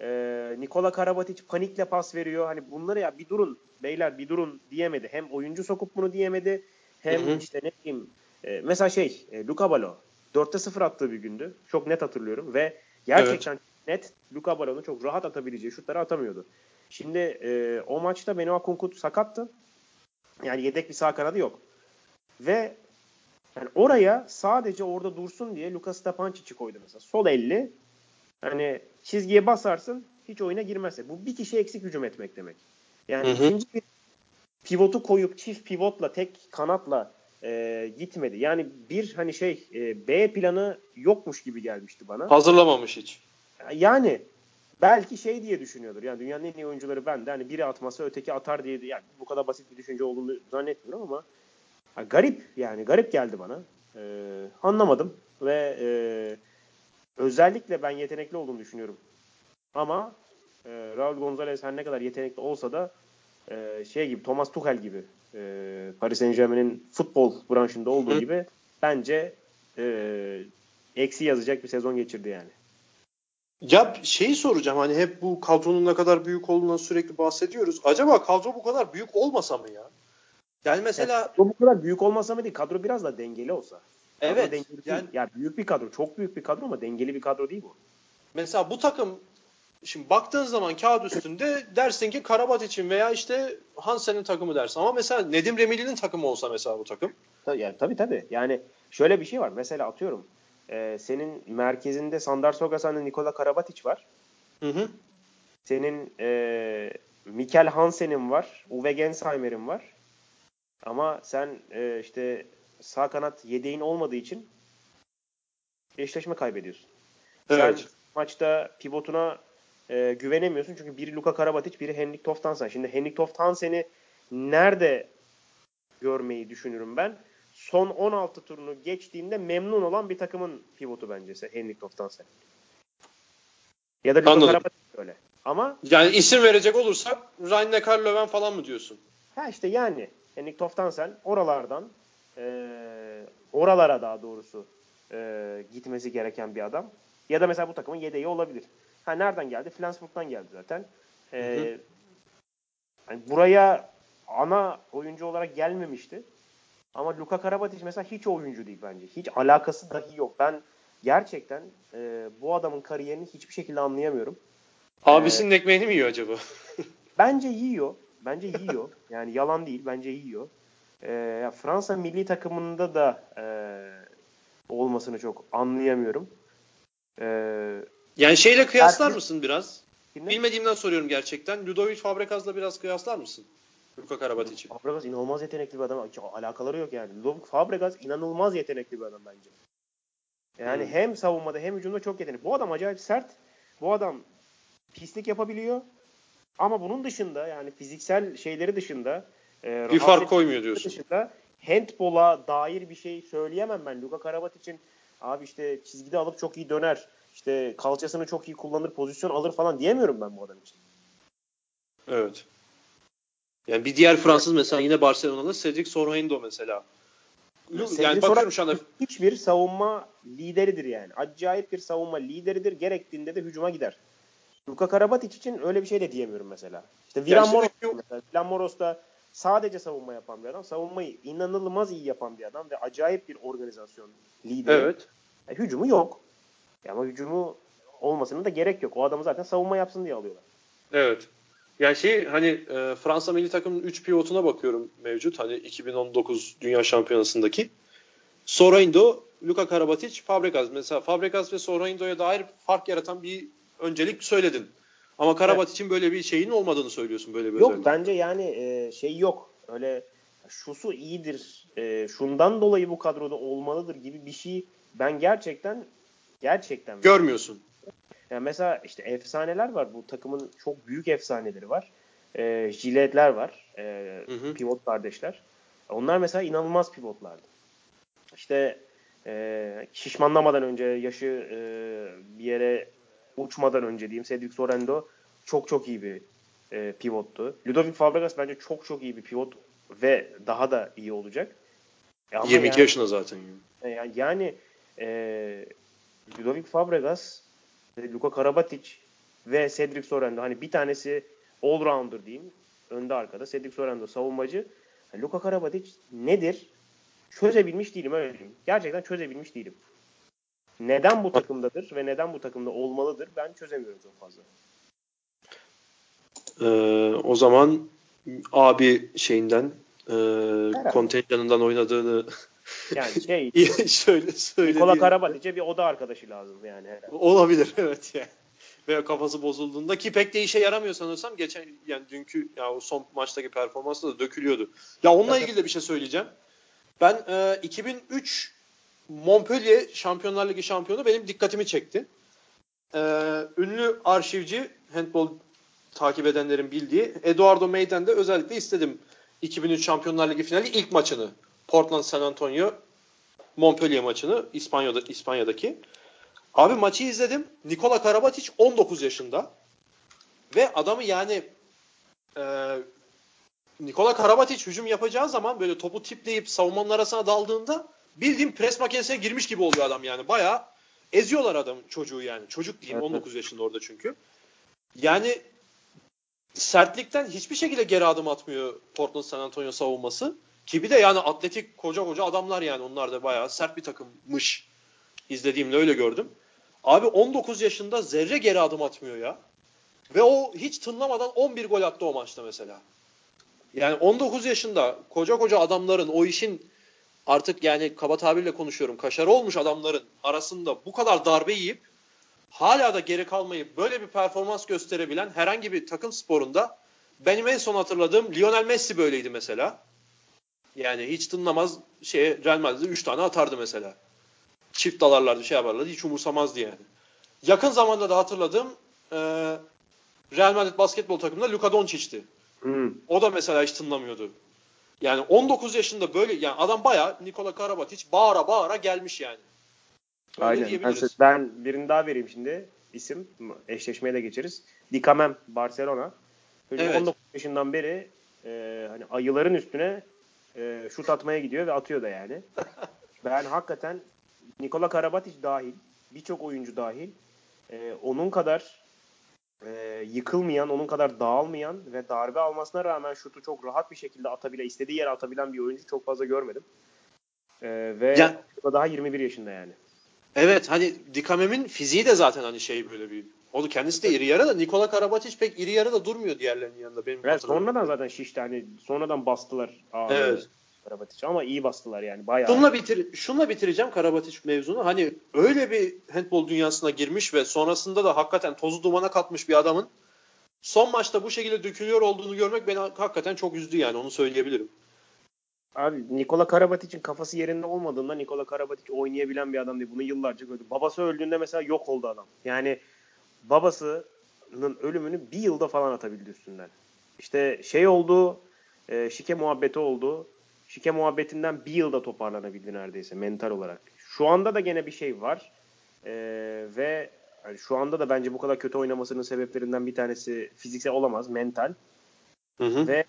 E, Nikola Karabatic panikle pas veriyor. Hani bunları ya bir durun beyler bir durun diyemedi. Hem oyuncu sokup bunu diyemedi. Hem hı hı. işte ne diyeyim e, mesela şey e, Luka Balo 4'te 0 attığı bir gündü. Çok net hatırlıyorum ve gerçekten evet. Net Luka Balo'nun çok rahat atabileceği şutları atamıyordu. Şimdi e, o maçta Benoit Kunkut sakattı. Yani yedek bir sağ kanadı yok. Ve yani oraya sadece orada dursun diye Luka Stepancic'i koydu mesela. Sol elli. Hani çizgiye basarsın hiç oyuna girmezse. Bu bir kişi eksik hücum etmek demek. Yani hı hı. ikinci bir pivotu koyup çift pivotla tek kanatla e, gitmedi. Yani bir hani şey e, B planı yokmuş gibi gelmişti bana. Hazırlamamış hiç. Yani belki şey diye düşünüyordur. Yani dünyanın en iyi oyuncuları ben de hani biri atmasa öteki atar diye yani bu kadar basit bir düşünce olduğunu zannetmiyorum ama ha, garip yani garip geldi bana. Ee, anlamadım ve e, özellikle ben yetenekli olduğunu düşünüyorum. Ama e, Raul Gonzalez her ne kadar yetenekli olsa da e, şey gibi Thomas Tuchel gibi e, Paris Saint Germain'in futbol branşında olduğu gibi bence e, eksi yazacak bir sezon geçirdi yani. Ya şeyi soracağım hani hep bu kadronun ne kadar büyük olduğundan sürekli bahsediyoruz. Acaba kadro bu kadar büyük olmasa mı ya? Yani mesela ya, kadro bu kadar büyük olmasa mı değil kadro biraz da dengeli olsa. Kadro evet. Dengeli yani, değil. ya büyük bir kadro, çok büyük bir kadro ama dengeli bir kadro değil bu. Mesela bu takım şimdi baktığın zaman kağıt üstünde dersin ki Karabat için veya işte Hansen'in takımı dersin. Ama mesela Nedim Remili'nin takımı olsa mesela bu takım. Yani, tabii tabii. Yani şöyle bir şey var. Mesela atıyorum e, senin merkezinde Sandar Sogasan'ın Nikola Karabatic var. Hı hı. Senin e, Mikel Hansen'in var. Uwe Gensheimer'in var. Ama sen e, işte sağ kanat yedeğin olmadığı için eşleşme kaybediyorsun. Evet. Sen maçta pivotuna e, güvenemiyorsun. Çünkü biri Luka Karabatic, biri Henrik Toftansen. Şimdi Henrik Toftansen'i nerede görmeyi düşünürüm ben? Son 16 turunu geçtiğinde memnun olan bir takımın pivotu bence Henrik Toftansen. Ya da Anladım. Karabatic öyle. Ama yani isim verecek olursak Ryan Löwen falan mı diyorsun? Ha işte yani Henrik Toftansen oralardan e, oralara daha doğrusu e, gitmesi gereken bir adam. Ya da mesela bu takımın yedeği olabilir. Ha nereden geldi? Flensburg'dan geldi zaten. Ee, yani buraya ana oyuncu olarak gelmemişti. Ama Luka Karabatic mesela hiç oyuncu değil bence. Hiç alakası dahi yok. Ben gerçekten e, bu adamın kariyerini hiçbir şekilde anlayamıyorum. Abisinin ee, ekmeğini mi yiyor acaba? bence yiyor. Bence yiyor. Yani yalan değil. Bence yiyor. Ee, Fransa milli takımında da e, olmasını çok anlayamıyorum. Ee, yani şeyle kıyaslar Herkes... mısın biraz? Kimle? Bilmediğimden soruyorum gerçekten. Ludovic Fabregas'la biraz kıyaslar mısın? Luka Karabatic'i. Fabregas inanılmaz yetenekli bir adam. Alakaları yok yani. Fabregas inanılmaz yetenekli bir adam bence. Yani hmm. hem savunmada hem hücumda çok yetenekli. Bu adam acayip sert. Bu adam pislik yapabiliyor. Ama bunun dışında yani fiziksel şeyleri dışında e, bir fark koymuyor diyorsun. Dışında handbola dair bir şey söyleyemem ben. Luka Karabatic'in abi işte çizgide alıp çok iyi döner işte kalçasını çok iyi kullanır, pozisyon alır falan diyemiyorum ben bu adam için. Evet. Yani bir diğer Fransız mesela yine Barcelona'da Cedric Sorhaindo mesela. Yani, yani bakıyorum şu anda. Hiçbir savunma lideridir yani. Acayip bir savunma lideridir. Gerektiğinde de hücuma gider. Luka Karabatic için öyle bir şey de diyemiyorum mesela. İşte Viran Moros mesela. Moros da sadece savunma yapan bir adam. Savunmayı inanılmaz iyi yapan bir adam ve acayip bir organizasyon lideri. Evet. E, hücumu yok. Ama hücumu olmasının da gerek yok. O adamı zaten savunma yapsın diye alıyorlar. Evet. Yani şey hani e, Fransa milli takımının 3 pivotuna bakıyorum mevcut. Hani 2019 Dünya Şampiyonası'ndaki. Soraindo, Luka Karabatic, Fabregas. Mesela Fabregas ve Soraindo'ya dair fark yaratan bir öncelik söyledin. Ama Karabatic'in evet. böyle bir şeyin olmadığını söylüyorsun böyle bir Yok bence yani e, şey yok. Öyle şusu iyidir. E, şundan dolayı bu kadroda olmalıdır gibi bir şey ben gerçekten Gerçekten. Görmüyorsun. Yani mesela işte efsaneler var. Bu takımın çok büyük efsaneleri var. E, jiletler var. E, hı hı. Pivot kardeşler. Onlar mesela inanılmaz pivotlardı. İşte e, şişmanlamadan önce, yaşı e, bir yere uçmadan önce diyeyim Cedric Sorendo çok çok iyi bir e, pivottu. Ludovic Fabregas bence çok çok iyi bir pivot ve daha da iyi olacak. E 22 yani, yaşında zaten. Yani, yani e, Ludovic Fabregas, Luka Karabatic ve Cedric Sorendo hani bir tanesi all-rounder diyeyim. Önde arkada. Cedric Sorendo savunmacı. Yani Luka Karabatic nedir? Çözebilmiş değilim öyle diyeyim. Gerçekten çözebilmiş değilim. Neden bu takımdadır ve neden bu takımda olmalıdır ben çözemiyorum çok fazla. Ee, o zaman abi şeyinden e, kontenjanından oynadığını yani şey şöyle söyle. Nikola Karabatic'e bir oda arkadaşı lazım yani herhalde. Olabilir evet yani. Veya kafası bozulduğunda ki pek de işe yaramıyor sanırsam. Geçen yani dünkü ya o son maçtaki performansı da dökülüyordu. Ya onunla ilgili de bir şey söyleyeceğim. Ben e, 2003 Montpellier Şampiyonlar Ligi şampiyonu benim dikkatimi çekti. E, ünlü arşivci handball takip edenlerin bildiği Eduardo Maiden'de özellikle istedim 2003 Şampiyonlar Ligi finali ilk maçını. Portland San Antonio Montpellier maçını İspanya'da İspanya'daki. Abi maçı izledim. Nikola Karabatic 19 yaşında. Ve adamı yani e, Nikola Karabatic hücum yapacağı zaman böyle topu tipleyip savunmanın arasına daldığında bildiğim pres makinesine girmiş gibi oluyor adam yani. Bayağı eziyorlar adam çocuğu yani. Çocuk diyeyim evet. 19 yaşında orada çünkü. Yani sertlikten hiçbir şekilde geri adım atmıyor Portland San Antonio savunması. Ki bir de yani atletik koca koca adamlar yani onlar da bayağı sert bir takımmış. İzlediğimde öyle gördüm. Abi 19 yaşında zerre geri adım atmıyor ya. Ve o hiç tınlamadan 11 gol attı o maçta mesela. Yani 19 yaşında koca koca adamların o işin artık yani kaba tabirle konuşuyorum kaşarı olmuş adamların arasında bu kadar darbe yiyip hala da geri kalmayıp böyle bir performans gösterebilen herhangi bir takım sporunda benim en son hatırladığım Lionel Messi böyleydi mesela. Yani hiç tınlamaz şeye Real Madrid'de 3 tane atardı mesela. Çift dalarlardı şey yaparlardı hiç umursamazdı yani. Yakın zamanda da hatırladığım e, Real Madrid basketbol takımında Luka Doncic'ti. Hmm. O da mesela hiç tınlamıyordu. Yani 19 yaşında böyle yani adam baya Nikola Karabatic bağıra bağıra gelmiş yani. Öyle Aynen. Ben, ben birini daha vereyim şimdi. isim eşleşmeye de geçeriz. Dikamem Barcelona. evet. 19 yaşından beri e, hani ayıların üstüne e, şut atmaya gidiyor ve atıyor da yani. ben hakikaten Nikola Karabatic dahil birçok oyuncu dahil e, onun kadar e, yıkılmayan, onun kadar dağılmayan ve darbe almasına rağmen şutu çok rahat bir şekilde atabilen, istediği yere atabilen bir oyuncu çok fazla görmedim. E, ve ya, daha 21 yaşında yani. Evet hani Dikamem'in fiziği de zaten hani şey böyle bir o da kendisi de iri yarı da Nikola Karabatic pek iri yarı da durmuyor diğerlerinin yanında benim evet, sonradan zaten şişti hani sonradan bastılar. Aa, evet. Karabatic ama iyi bastılar yani bayağı. Şunla bitir şunla bitireceğim Karabatic mevzunu. Hani öyle bir handball dünyasına girmiş ve sonrasında da hakikaten tozu dumana katmış bir adamın son maçta bu şekilde dökülüyor olduğunu görmek beni hakikaten çok üzdü yani onu söyleyebilirim. Abi Nikola Karabatic'in kafası yerinde olmadığında Nikola Karabatic oynayabilen bir adam değil. Bunu yıllarca gördük. Babası öldüğünde mesela yok oldu adam. Yani babasının ölümünü bir yılda falan atabildi üstünden. İşte şey oldu, e, şike muhabbeti oldu. Şike muhabbetinden bir yılda toparlanabildi neredeyse mental olarak. Şu anda da gene bir şey var. E, ve yani şu anda da bence bu kadar kötü oynamasının sebeplerinden bir tanesi fiziksel olamaz, mental. Hı hı. Ve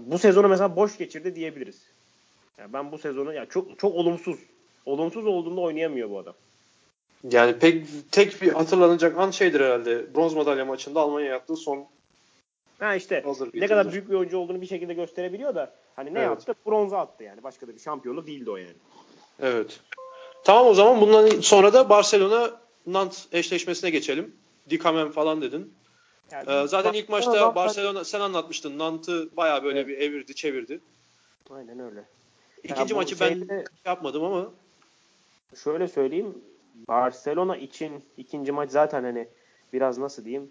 bu sezonu mesela boş geçirdi diyebiliriz. Yani ben bu sezonu ya çok çok olumsuz. Olumsuz olduğunda oynayamıyor bu adam. Yani pek tek bir hatırlanacak an şeydir herhalde. Bronz madalya maçında Almanya yaptığı son Ha işte ne kadar büyük bir oyuncu olduğunu bir şekilde gösterebiliyor da hani ne evet. yaptı? Bronza attı yani. Başka da bir şampiyonu değildi o yani. Evet. Tamam o zaman bundan sonra da Barcelona Nant eşleşmesine geçelim. Dikamen falan dedin. Yani ee, zaten ilk maçta Barcelona sen anlatmıştın. Nant'ı baya böyle evet. bir evirdi, çevirdi. Aynen öyle. İkinci ya maçı şeyde, ben yapmadım ama şöyle söyleyeyim. Barcelona için ikinci maç zaten hani biraz nasıl diyeyim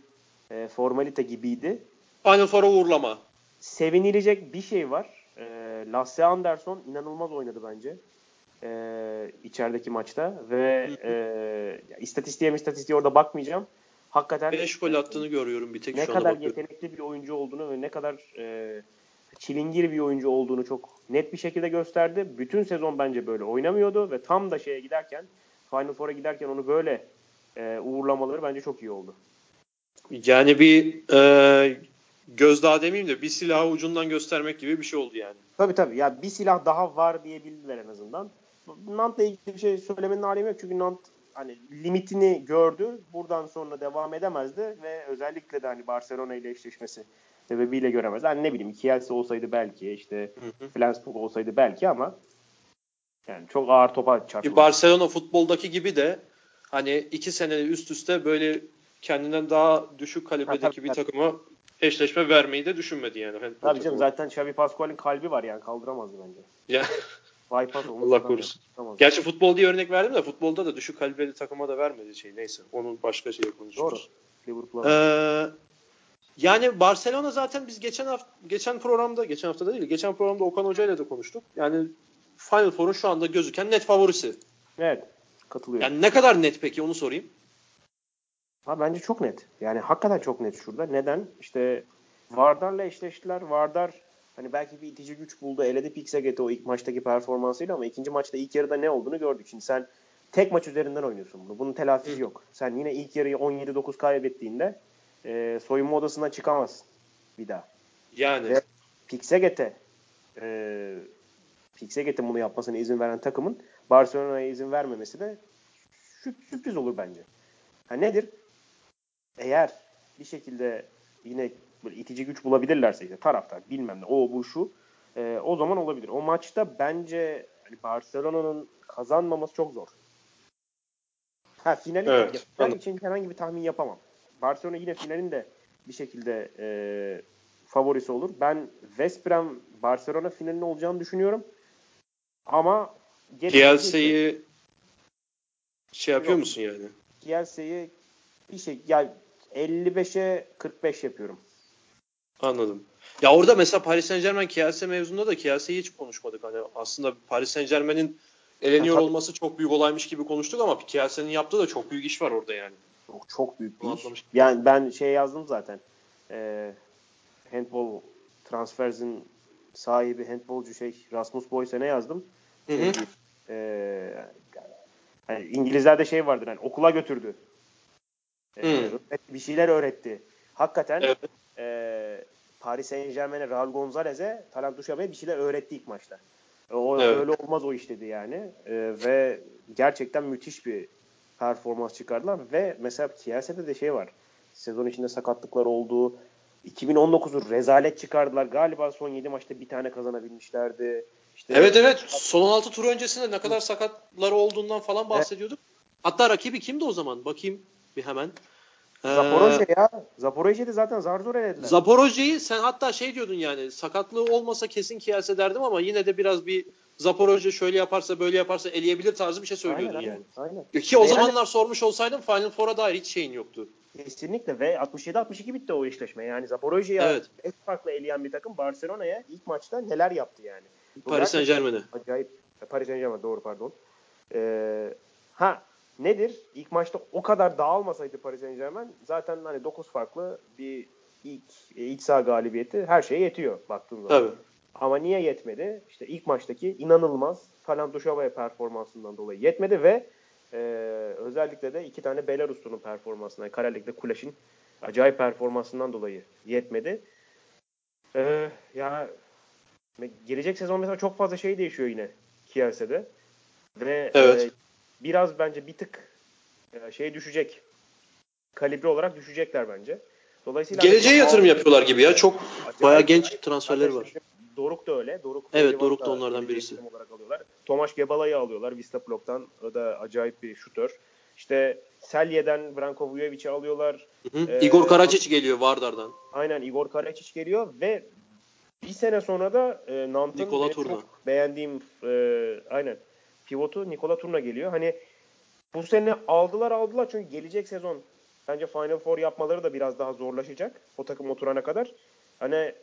e, formalite gibiydi. Aynen sonra uğurlama. Sevinilecek bir şey var. E, Lasse Anderson inanılmaz oynadı bence. E, içerideki maçta ve e, istatistiğe istatistiğe orada bakmayacağım. Hakikaten 5 gol attığını görüyorum bir tek ne şu kadar yetenekli bir oyuncu olduğunu ve ne kadar e, çilingir bir oyuncu olduğunu çok net bir şekilde gösterdi. Bütün sezon bence böyle oynamıyordu ve tam da şeye giderken Final Four'a giderken onu böyle e, uğurlamaları bence çok iyi oldu. Yani bir e, gözdağı demeyeyim de bir silahı ucundan göstermek gibi bir şey oldu yani. Tabii tabii. Ya bir silah daha var diyebildiler en azından. Nant'la ilgili bir şey söylemenin alemi yok. Çünkü Nant hani limitini gördü. Buradan sonra devam edemezdi ve özellikle de hani Barcelona ile eşleşmesi sebebiyle göremez. Hani ne bileyim Kielce olsaydı belki işte Flensburg olsaydı belki ama yani çok ağır topa çarptı. Barcelona futboldaki gibi de hani iki sene üst üste böyle kendinden daha düşük kalibredeki ha, tabii, bir tabii. takıma eşleşme vermeyi de düşünmedi yani. yani tabii canım zaten Xavi Pascual'in kalbi var yani kaldıramazdı bence. Ya. Bypass Allah korusun. Gerçi futbol diye örnek verdim de futbolda da düşük kalibreli takıma da vermedi şey neyse. Onun başka şeye konuşuruz. Doğru. Ee, yani Barcelona zaten biz geçen hafta geçen programda geçen hafta değil geçen programda Okan Hoca ile de konuştuk. Yani Final Four'un şu anda gözüken net favorisi. Evet. Katılıyorum. Yani ne kadar net peki onu sorayım. Ha bence çok net. Yani hakikaten çok net şurada. Neden? İşte Vardar'la eşleştiler. Vardar hani belki bir itici güç buldu. Eledi Pixaget'i o ilk maçtaki performansıyla ama ikinci maçta ilk yarıda ne olduğunu gördük. Şimdi sen tek maç üzerinden oynuyorsun bunu. Bunun telafisi yok. Sen yine ilk yarıyı 17-9 kaybettiğinde e, soyunma odasına çıkamazsın bir daha. Yani. Ve Pixaget'e e, Pixaget'in bunu yapmasına izin veren takımın Barcelona'ya izin vermemesi de sürpriz olur bence. Ha nedir? Eğer bir şekilde yine böyle itici güç bulabilirlerse işte taraftar bilmem ne o bu şu e, o zaman olabilir. O maçta bence hani Barcelona'nın kazanmaması çok zor. Ha finali evet, ben için herhangi bir tahmin yapamam. Barcelona yine finalin de bir şekilde e, favorisi olur. Ben West Brom Barcelona finalinde olacağını düşünüyorum. Ama Kielce'yi şey yapıyor Yok. musun yani? Kielce'yi bir şey yani 55'e 45 yapıyorum. Anladım. Ya orada mesela Paris Saint Germain Kielse mevzunda da Kielce'yi hiç konuşmadık. Hani aslında Paris Saint Germain'in eleniyor ha, olması çok büyük olaymış gibi konuştuk ama Kielce'nin yaptığı da çok büyük iş var orada yani. Çok, çok büyük bir iş. Yani ben şey yazdım zaten. E, handball transfers'in sahibi handbolcu şey Rasmus Boyce ne yazdım? Hı hı. Şey, e, yani İngilizlerde şey vardır hani okula götürdü. E, bir şeyler öğretti. Hakikaten evet. e, Paris Saint Germain'e Raul Gonzalez'e Talant Duşabe'ye bir şeyler öğretti ilk maçta. O evet. öyle olmaz o iş dedi yani. E, ve gerçekten müthiş bir performans çıkardılar ve mesela Kielce'de de şey var. Sezon içinde sakatlıklar oldu. 2019'u rezalet çıkardılar. Galiba son 7 maçta bir tane kazanabilmişlerdi. İşte evet evet. Son 16 tur öncesinde ne kadar sakatları olduğundan falan bahsediyorduk. Evet. Hatta rakibi kimdi o zaman? Bakayım bir hemen. Zaporojye ee, ya. Zaporojye'de zaten zar zor elediler. Zaporojye'yi sen hatta şey diyordun yani sakatlığı olmasa kesin Kielse derdim ama yine de biraz bir Zaporojye şöyle yaparsa böyle yaparsa eleyebilir tarzı bir şey söylüyordun aynen, yani. Aynen. Ki o zamanlar yani, sormuş olsaydım Final Four'a dair hiç şeyin yoktu. Kesinlikle ve 67-62 bitti o eşleşme. Yani Zaporojye'yi evet. en farklı eleyen bir takım Barcelona'ya ilk maçta neler yaptı yani. Paris Saint Germain'e. Acayip. Paris Saint Germain doğru pardon. Ee, ha nedir? İlk maçta o kadar dağılmasaydı Paris Saint Germain zaten hani 9 farklı bir ilk iç saha galibiyeti her şeye yetiyor baktığın zaman. Tabii. Ama niye yetmedi? İşte ilk maçtaki inanılmaz Talant Duşava'ya performansından dolayı yetmedi ve e, özellikle de iki tane Belarus'un performansından, Karalik'te Kulaş'ın acayip performansından dolayı yetmedi. E, ya gelecek sezon mesela çok fazla şey değişiyor yine Kielce'de. Ve evet. e, biraz bence bir tık e, şey düşecek. Kalibre olarak düşecekler bence. Dolayısıyla geleceğe yatırım yapıyorlar gibi ya. Çok bayağı genç transferleri var. Doruk da öyle. Doruk evet Doruk da onlardan birisi. Olarak alıyorlar. Tomaş Gebala'yı alıyorlar Vista Plok'tan. O da acayip bir şutör. İşte Selye'den Branko Vujovic'i alıyorlar. Hı hı. Ee, Igor Karacic geliyor Vardar'dan. Aynen Igor Karacic geliyor ve bir sene sonra da e, Nant'ın çok beğendiğim e, aynen pivotu Nikola Turna geliyor. Hani bu sene aldılar aldılar çünkü gelecek sezon bence Final Four yapmaları da biraz daha zorlaşacak o takım oturana kadar. Hani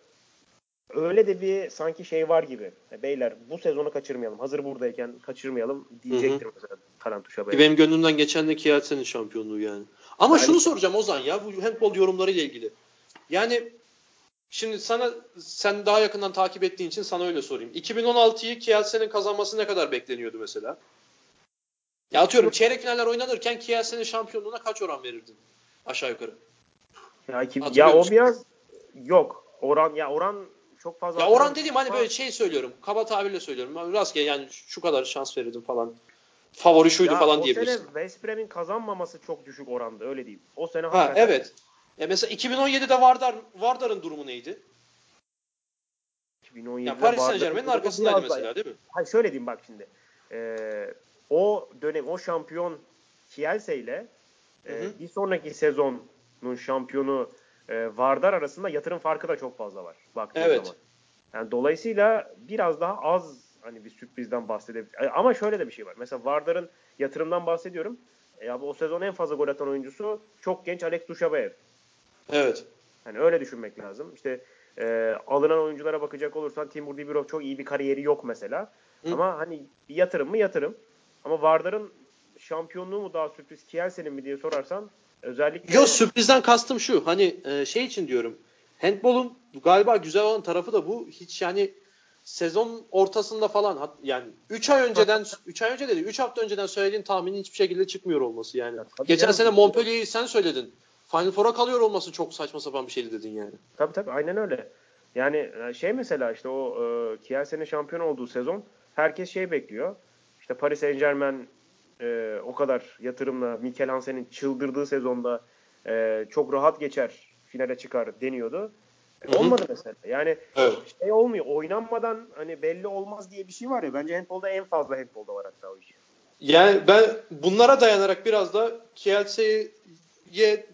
öyle de bir sanki şey var gibi. E, beyler bu sezonu kaçırmayalım. Hazır buradayken kaçırmayalım diyecektir hı hı. mesela Tarantuş'a. Benim gönlümden geçen de Kielce'nin şampiyonluğu yani. Ama yani, şunu soracağım Ozan ya bu handball yorumları ile ilgili. Yani Şimdi sana sen daha yakından takip ettiğin için sana öyle sorayım. 2016'yı Kielce'nin kazanması ne kadar bekleniyordu mesela? Ya atıyorum çeyrek finaller oynanırken Kielce'nin şampiyonluğuna kaç oran verirdin? Aşağı yukarı. Ya, ki, ya o biraz Yok. Oran ya oran çok fazla. Ya oran dediğim hani böyle şey söylüyorum. Kaba tabirle söylüyorum. Ben Rastgele yani şu kadar şans verirdim falan. Favori şuydu Ya falan o diyebilirsin. sene West Brom'in kazanmaması çok düşük oranda öyle diyeyim. O sene Ha hakikaten- evet. Ya mesela 2017'de Vardar Vardar'ın durumu neydi? 2017'de Ya Paris Saint Germain'in arkasındaydı mesela değil mi? Hayır şöyle diyeyim bak şimdi. Ee, o dönem o şampiyon Kielse ile e, bir sonraki sezonun şampiyonu e, Vardar arasında yatırım farkı da çok fazla var baktığın Evet. zaman. Yani dolayısıyla biraz daha az hani bir sürprizden bahsedebilir. E, Ama şöyle de bir şey var. Mesela Vardar'ın yatırımdan bahsediyorum. E, abi o sezon en fazla gol atan oyuncusu çok genç Alex Duşabayev. Evet. Hani öyle düşünmek lazım. İşte e, alınan oyunculara bakacak olursan Timur Dibirov çok iyi bir kariyeri yok mesela. Hı. Ama hani bir yatırım mı yatırım. Ama Vardar'ın şampiyonluğu mu daha sürpriz Kielsen'in mi diye sorarsan özellikle Yo sürprizden kastım şu. Hani e, şey için diyorum. Handball'un galiba güzel olan tarafı da bu. Hiç yani sezon ortasında falan yani 3 ay önceden 3 ay önce dedi 3 hafta önceden söylediğin tahminin hiçbir şekilde çıkmıyor olması yani. Ya Geçen canım. sene Montpellier'i sen söyledin. Final Four'a kalıyor olması çok saçma sapan bir şeydi dedin yani. Tabii tabii aynen öyle. Yani e, şey mesela işte o e, Kielsen'in şampiyon olduğu sezon herkes şey bekliyor. İşte Paris Saint Germain e, o kadar yatırımla Mikel Hansen'in çıldırdığı sezonda e, çok rahat geçer finale çıkar deniyordu. E, olmadı mesela. Yani Evet. şey olmuyor. Oynanmadan hani belli olmaz diye bir şey var ya. Bence handbolda en fazla handbolda var hatta o iş. Yani ben bunlara dayanarak biraz da Kielce'ye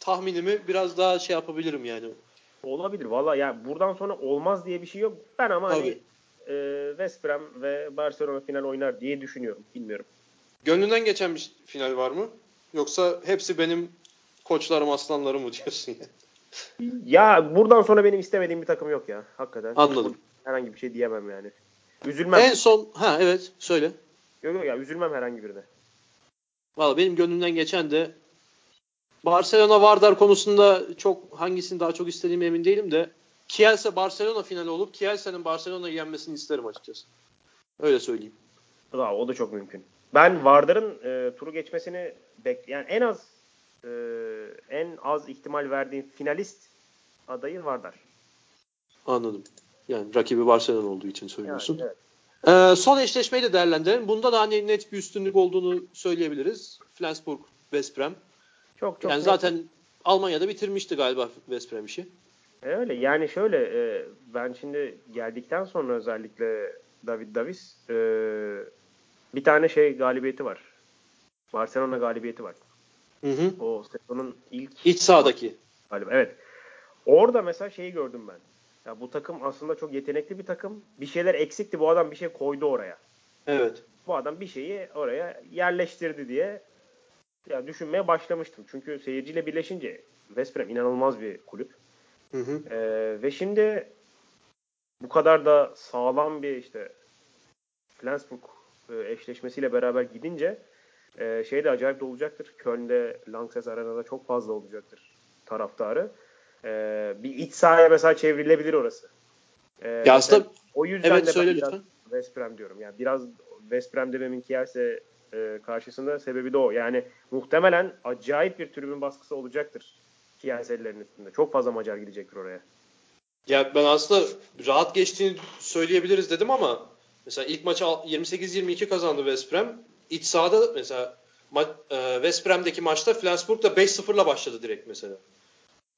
tahminimi biraz daha şey yapabilirim yani. Olabilir. Valla yani buradan sonra olmaz diye bir şey yok. Ben ama hani Tabii. e, West Brom ve Barcelona final oynar diye düşünüyorum. Bilmiyorum. Gönlünden geçen bir final var mı? Yoksa hepsi benim koçlarım aslanlarım mı diyorsun yani? Ya buradan sonra benim istemediğim bir takım yok ya. Hakikaten. Anladım. Herhangi bir şey diyemem yani. Üzülmem. En son ha evet söyle. Yok yok ya üzülmem herhangi birine. Valla benim gönlümden geçen de Barcelona Vardar konusunda çok hangisini daha çok istediğime emin değilim de Kielse Barcelona finali olup Kielse'nin Barcelona'yı yenmesini isterim açıkçası. Öyle söyleyeyim. Aa, o da çok mümkün. Ben Vardar'ın e, turu geçmesini bek yani en az e, en az ihtimal verdiğim finalist adayı Vardar. Anladım. Yani rakibi Barcelona olduğu için söylüyorsun. Yani, evet. Ee, son eşleşmeyi de değerlendirelim. Bunda da hani net bir üstünlük olduğunu söyleyebiliriz. Flensburg, West Brom. Çok çok Yani net. zaten Almanya'da bitirmişti galiba West Brom işi. E, Öyle yani şöyle e, ben şimdi geldikten sonra özellikle David Davis e, bir tane şey galibiyeti var. Barcelona galibiyeti var. Hı hı. O sezonun ilk İç sahadaki. galiba. Evet. Orada mesela şeyi gördüm ben. Ya bu takım aslında çok yetenekli bir takım. Bir şeyler eksikti. Bu adam bir şey koydu oraya. Evet. Bu adam bir şeyi oraya yerleştirdi diye ya düşünmeye başlamıştım. Çünkü seyirciyle birleşince West Brom inanılmaz bir kulüp. Hı hı. Ee, ve şimdi bu kadar da sağlam bir işte Flensburg e, eşleşmesiyle beraber gidince e, şey de acayip de olacaktır. Köln'de Lanxess Arena'da çok fazla olacaktır taraftarı. E, bir iç sahaya mesela çevrilebilir orası. E, Ya aslında o yüzden evet de söyle lütfen. West Brom diyorum. Yani biraz West Brom dememin Kielse e, karşısında sebebi de o. Yani muhtemelen acayip bir tribün baskısı olacaktır Kielselilerin üstünde. Çok fazla Macar gidecektir oraya. Ya ben aslında rahat geçtiğini söyleyebiliriz dedim ama mesela ilk maçı al- 28-22 kazandı West Brom. İç sahada mesela ma- e, West Brom'daki maçta Flensburg da 5-0'la başladı direkt mesela.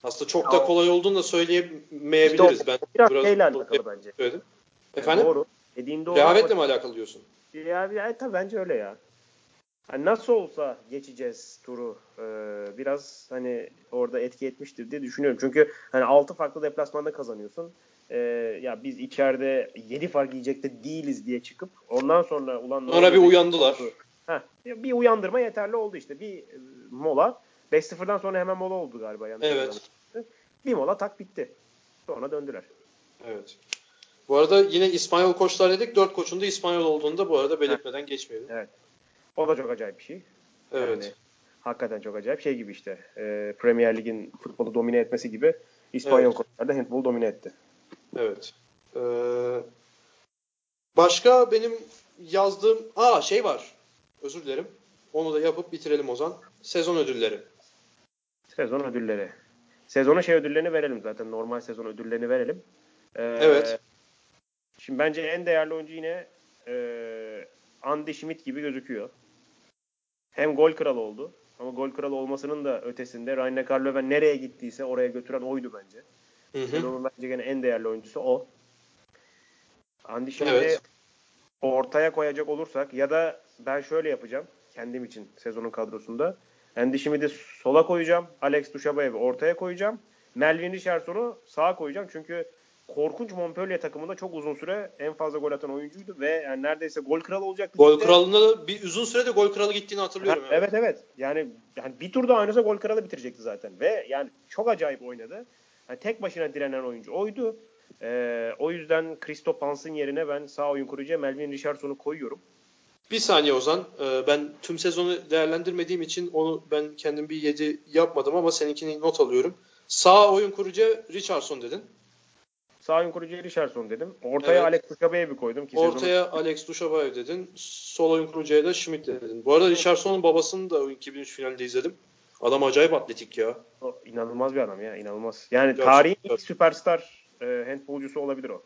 Aslında çok da Ya- kolay olduğunu da söyleyemeyebiliriz. İşte o ben biraz biraz şeyle alakalı bence. söyledim. Efendim? Doğru. Dediğin doğru. Rehavetle mi alakalı diyorsun? Ya, ya tabii bence öyle ya. Hani nasıl olsa geçeceğiz turu. Ee, biraz hani orada etki etmiştir diye düşünüyorum. Çünkü hani 6 farklı deplasmanda kazanıyorsun. Ee, ya biz içeride 7 fark yiyecek de değiliz diye çıkıp ondan sonra ulan Sonra bir uyandılar. Heh, bir uyandırma yeterli oldu işte. Bir e, mola. 5-0'dan sonra hemen mola oldu galiba. yanlış Evet. Bir mola tak bitti. Sonra döndüler. Evet. Bu arada yine İspanyol koçlar dedik. Dört koçun da İspanyol olduğunu da bu arada belirtmeden geçmeyelim. O da çok acayip bir şey. Evet. Yani hakikaten çok acayip. Şey gibi işte e, Premier Lig'in futbolu domine etmesi gibi İspanyol Evet. koçlar da handball domine etti. Evet. Ee, başka benim yazdığım aa şey var. Özür dilerim. Onu da yapıp bitirelim o zaman. Sezon ödülleri. Sezon ödülleri. Sezona şey ödüllerini verelim zaten. Normal sezon ödüllerini verelim. Ee, Evet. Şimdi bence en değerli oyuncu yine e, Andy Schmidt gibi gözüküyor. Hem gol kralı oldu. Ama gol kralı olmasının da ötesinde Ryan Karlöven nereye gittiyse oraya götüren oydu bence. Sezonun bence gene en değerli oyuncusu o. Andy Schmidt'i Evet. ortaya koyacak olursak ya da ben şöyle yapacağım kendim için sezonun kadrosunda. Andy Schmidt'i sola koyacağım. Alex Duşabayev'i ortaya koyacağım. Melvin Richardson'u sağa koyacağım. Çünkü korkunç Montpellier takımında çok uzun süre en fazla gol atan oyuncuydu ve yani neredeyse gol kralı olacaktı. Gol ligde. kralında da bir uzun sürede gol kralı gittiğini hatırlıyorum. Ha, evet evet. Yani, yani bir turda oynasa gol kralı bitirecekti zaten. Ve yani çok acayip oynadı. Yani tek başına direnen oyuncu oydu. Ee, o yüzden Christoph Hans'ın yerine ben sağ oyun kurucuya Melvin Richardson'u koyuyorum. Bir saniye Ozan. Ee, ben tüm sezonu değerlendirmediğim için onu ben kendim bir 7 yapmadım ama seninkini not alıyorum. Sağ oyun kurucu Richardson dedin. Sağ oyun kurucuya Richardson dedim. Ortaya Evet. Alex Duşabayev'i koydum. Ki Ortaya Alex Duşabayev dedin. Sol oyun kurucuya da Schmidt dedin. Bu arada Richardson'un babasını da 2003 finalinde izledim. Adam acayip atletik ya. O inanılmaz bir adam ya. inanılmaz. Yani Gerçekten. tarihin ilk süperstar e, handbolcusu olabilir o.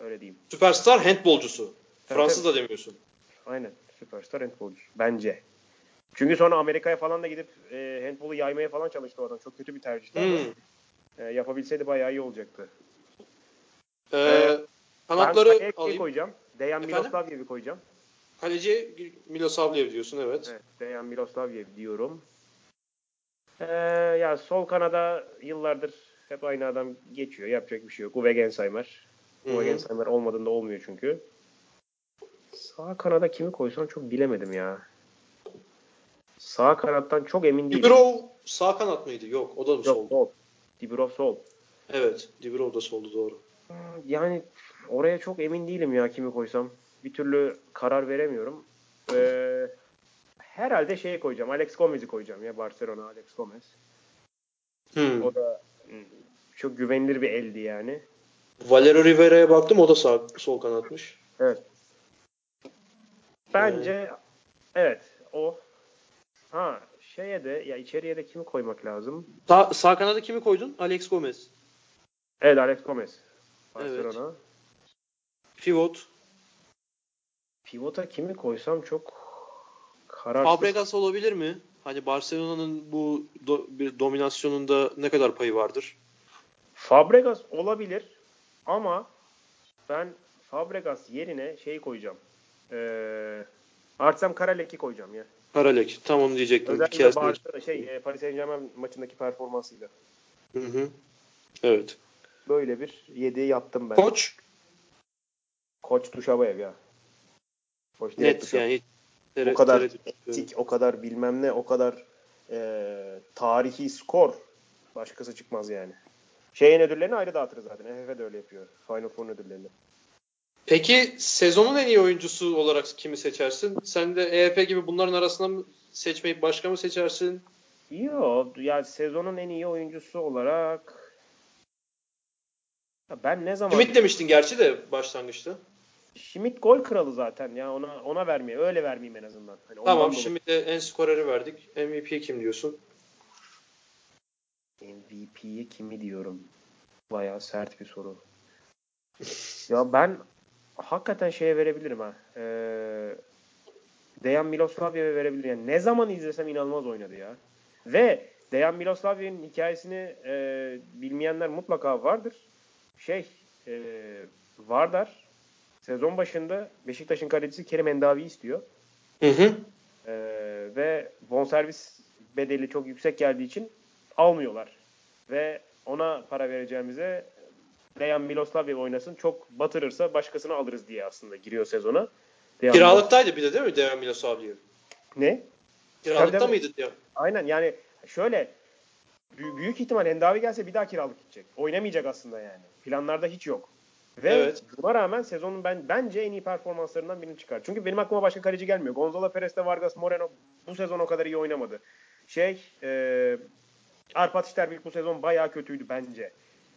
Öyle diyeyim. Süperstar handbolcusu. Tabii, Fransız da demiyorsun. Aynen. Süperstar handbolcusu. Bence. Çünkü sonra Amerika'ya falan da gidip e, handbolu yaymaya falan çalıştı o adam. Çok kötü bir tercihti ama Hmm. e, yapabilseydi bayağı iyi olacaktı. Ee, ben kanatları kaleye kimi alayım. koyacağım. Dejan Efendim? Miloslavjev'i koyacağım. Kaleci Milosavljev diyorsun evet. Evet, Dejan Miloslavjev diyorum. Ee, ya sol kanada yıllardır hep aynı adam geçiyor. Yapacak bir şey yok. Uwe Gensheimer. Hı hı. Uwe Gensheimer olmadığında olmuyor çünkü. Sağ kanada kimi koysam çok bilemedim ya. Sağ kanattan çok emin değilim. Dibrov sağ kanat mıydı? Yok o da mı Yok, soldu? sol. Dibrov sol. Evet Dibrov da soldu doğru. Yani oraya çok emin değilim ya kimi koysam. Bir türlü karar veremiyorum. Ee, herhalde şeyi koyacağım. Alex Gomez'i koyacağım ya Barcelona Alex Gomez. Hmm. O da hmm, çok güvenilir bir eldi yani. Valero Rivera'ya baktım o da sağ sol kanatmış. Evet. Bence evet o. Ha şeye de ya içeriye de kimi koymak lazım? Sağ, sağ kanada kimi koydun? Alex Gomez. Evet Alex Gomez. Barcelona. Pivot. Pivota kimi koysam çok kararsız. Fabregas olabilir mi? Hani Barcelona'nın bu do- bir dominasyonunda ne kadar payı vardır? Fabregas olabilir ama ben Fabregas yerine şey koyacağım. Ee, Artsem Karalek'i koyacağım ya. Karalek. Tam onu diyecektim. Özellikle Barcelona şey e, Paris Saint-Germain maçındaki performansıyla. Hı hı. Evet. Böyle bir 7 yaptım ben. Koç Koç Duşabayev ya. Koç net Duşabayev. yani. O kadar etik, o kadar bilmem ne, o kadar e, tarihi skor başkası çıkmaz yani. Şeyin ödüllerini ayrı dağıtırız zaten. EFF de öyle yapıyor. Final Four'un ödüllerini. Peki sezonun en iyi oyuncusu olarak kimi seçersin? Sen de EFF gibi bunların arasından mı seçmeyip başka mı seçersin? Yok ya sezonun en iyi oyuncusu olarak Ya ben ne zaman Ümit demiştin gerçi de başlangıçta. Schmidt gol kralı zaten ya ona ona vermeye öyle vermeyeyim en azından. Hani Tamam de en skoreri verdik. MVP kim diyorsun? MVP'yi kimi diyorum? Bayağı sert bir soru. ya ben hakikaten şeye verebilirim ha. Ee, Dejan Miloslavjev'e verebilirim. Yani ne zaman izlesem inanılmaz oynadı ya. Ve Dejan Miloslavjev'in hikayesini e, bilmeyenler mutlaka vardır. Şey e, Vardar sezon başında Beşiktaş'ın kalecisi Kerim Endavi istiyor. Hı hı. Ee, ve bonservis bedeli çok yüksek geldiği için almıyorlar. Ve ona para vereceğimize Dejan Miloslavjev oynasın. Çok batırırsa başkasını alırız diye aslında giriyor sezona. Dejan Kiralıktaydı bir de değil mi Dejan Milosavljev? Milos- Ne? Kiralıkta Tabii, mıydı ya? Aynen yani şöyle bü- büyük ihtimal Endavi gelse bir daha kiralık gidecek. Oynamayacak aslında yani. Planlarda hiç yok. Ve Evet. buna rağmen sezonun ben bence en iyi performanslarından birini çıkar. Çünkü benim aklıma başka kaleci gelmiyor. Gonzalo Perez de Vargas Moreno bu sezon o kadar iyi oynamadı. Şey, e, Arpat İşterbik bu sezon bayağı kötüydü bence.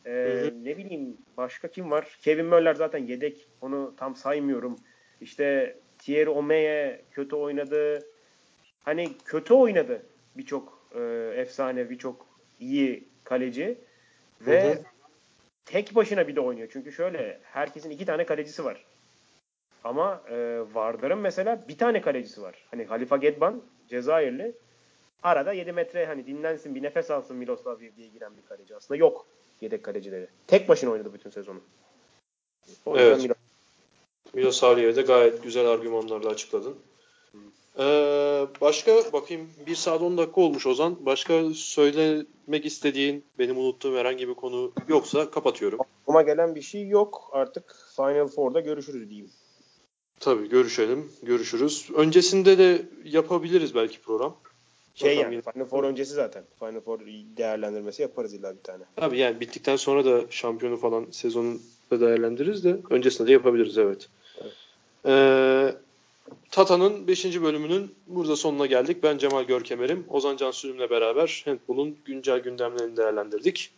E, hı. ne bileyim başka kim var? Kevin Möller zaten yedek. Onu tam saymıyorum. İşte Thierry Omeye kötü oynadı. Hani kötü oynadı birçok e, efsane, birçok iyi kaleci ve Hı hı. Tek başına bir de oynuyor. Çünkü şöyle herkesin iki tane kalecisi var. Ama e, Vardar'ın mesela bir tane kalecisi var. Hani Halifa Gedban Cezayirli. Arada 7 metre hani dinlensin bir nefes alsın Miloslav diye giren bir kaleci. Aslında yok yedek kalecileri. Tek başına oynadı bütün sezonu. O Evet. Milo- Milos Aliye'yi de gayet güzel argümanlarla açıkladın. Ee, başka bakayım 1 saat 10 dakika olmuş Ozan. Başka söylemek istediğin, benim unuttuğum herhangi bir konu yoksa kapatıyorum. Aklıma gelen bir şey yok. Artık Final Four'da görüşürüz diyeyim. Tabii görüşelim, görüşürüz. Öncesinde de yapabiliriz belki program. Şey Bakalım yani yine. Final Four öncesi zaten. Final Four değerlendirmesi yaparız illa bir tane. Tabii yani bittikten sonra da şampiyonu falan sezonun da değerlendiririz de öncesinde de yapabiliriz evet. Ee, Tata'nın 5. bölümünün burada sonuna geldik. Ben Cemal Görkemer'im. Ozan Can Sürüm'le beraber Handball'un güncel gündemlerini değerlendirdik.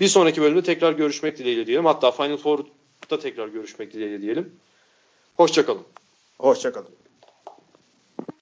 Bir sonraki bölümde tekrar görüşmek dileğiyle diyelim. Hatta Final Four'da tekrar görüşmek dileğiyle diyelim. Hoşçakalın. Hoşçakalın.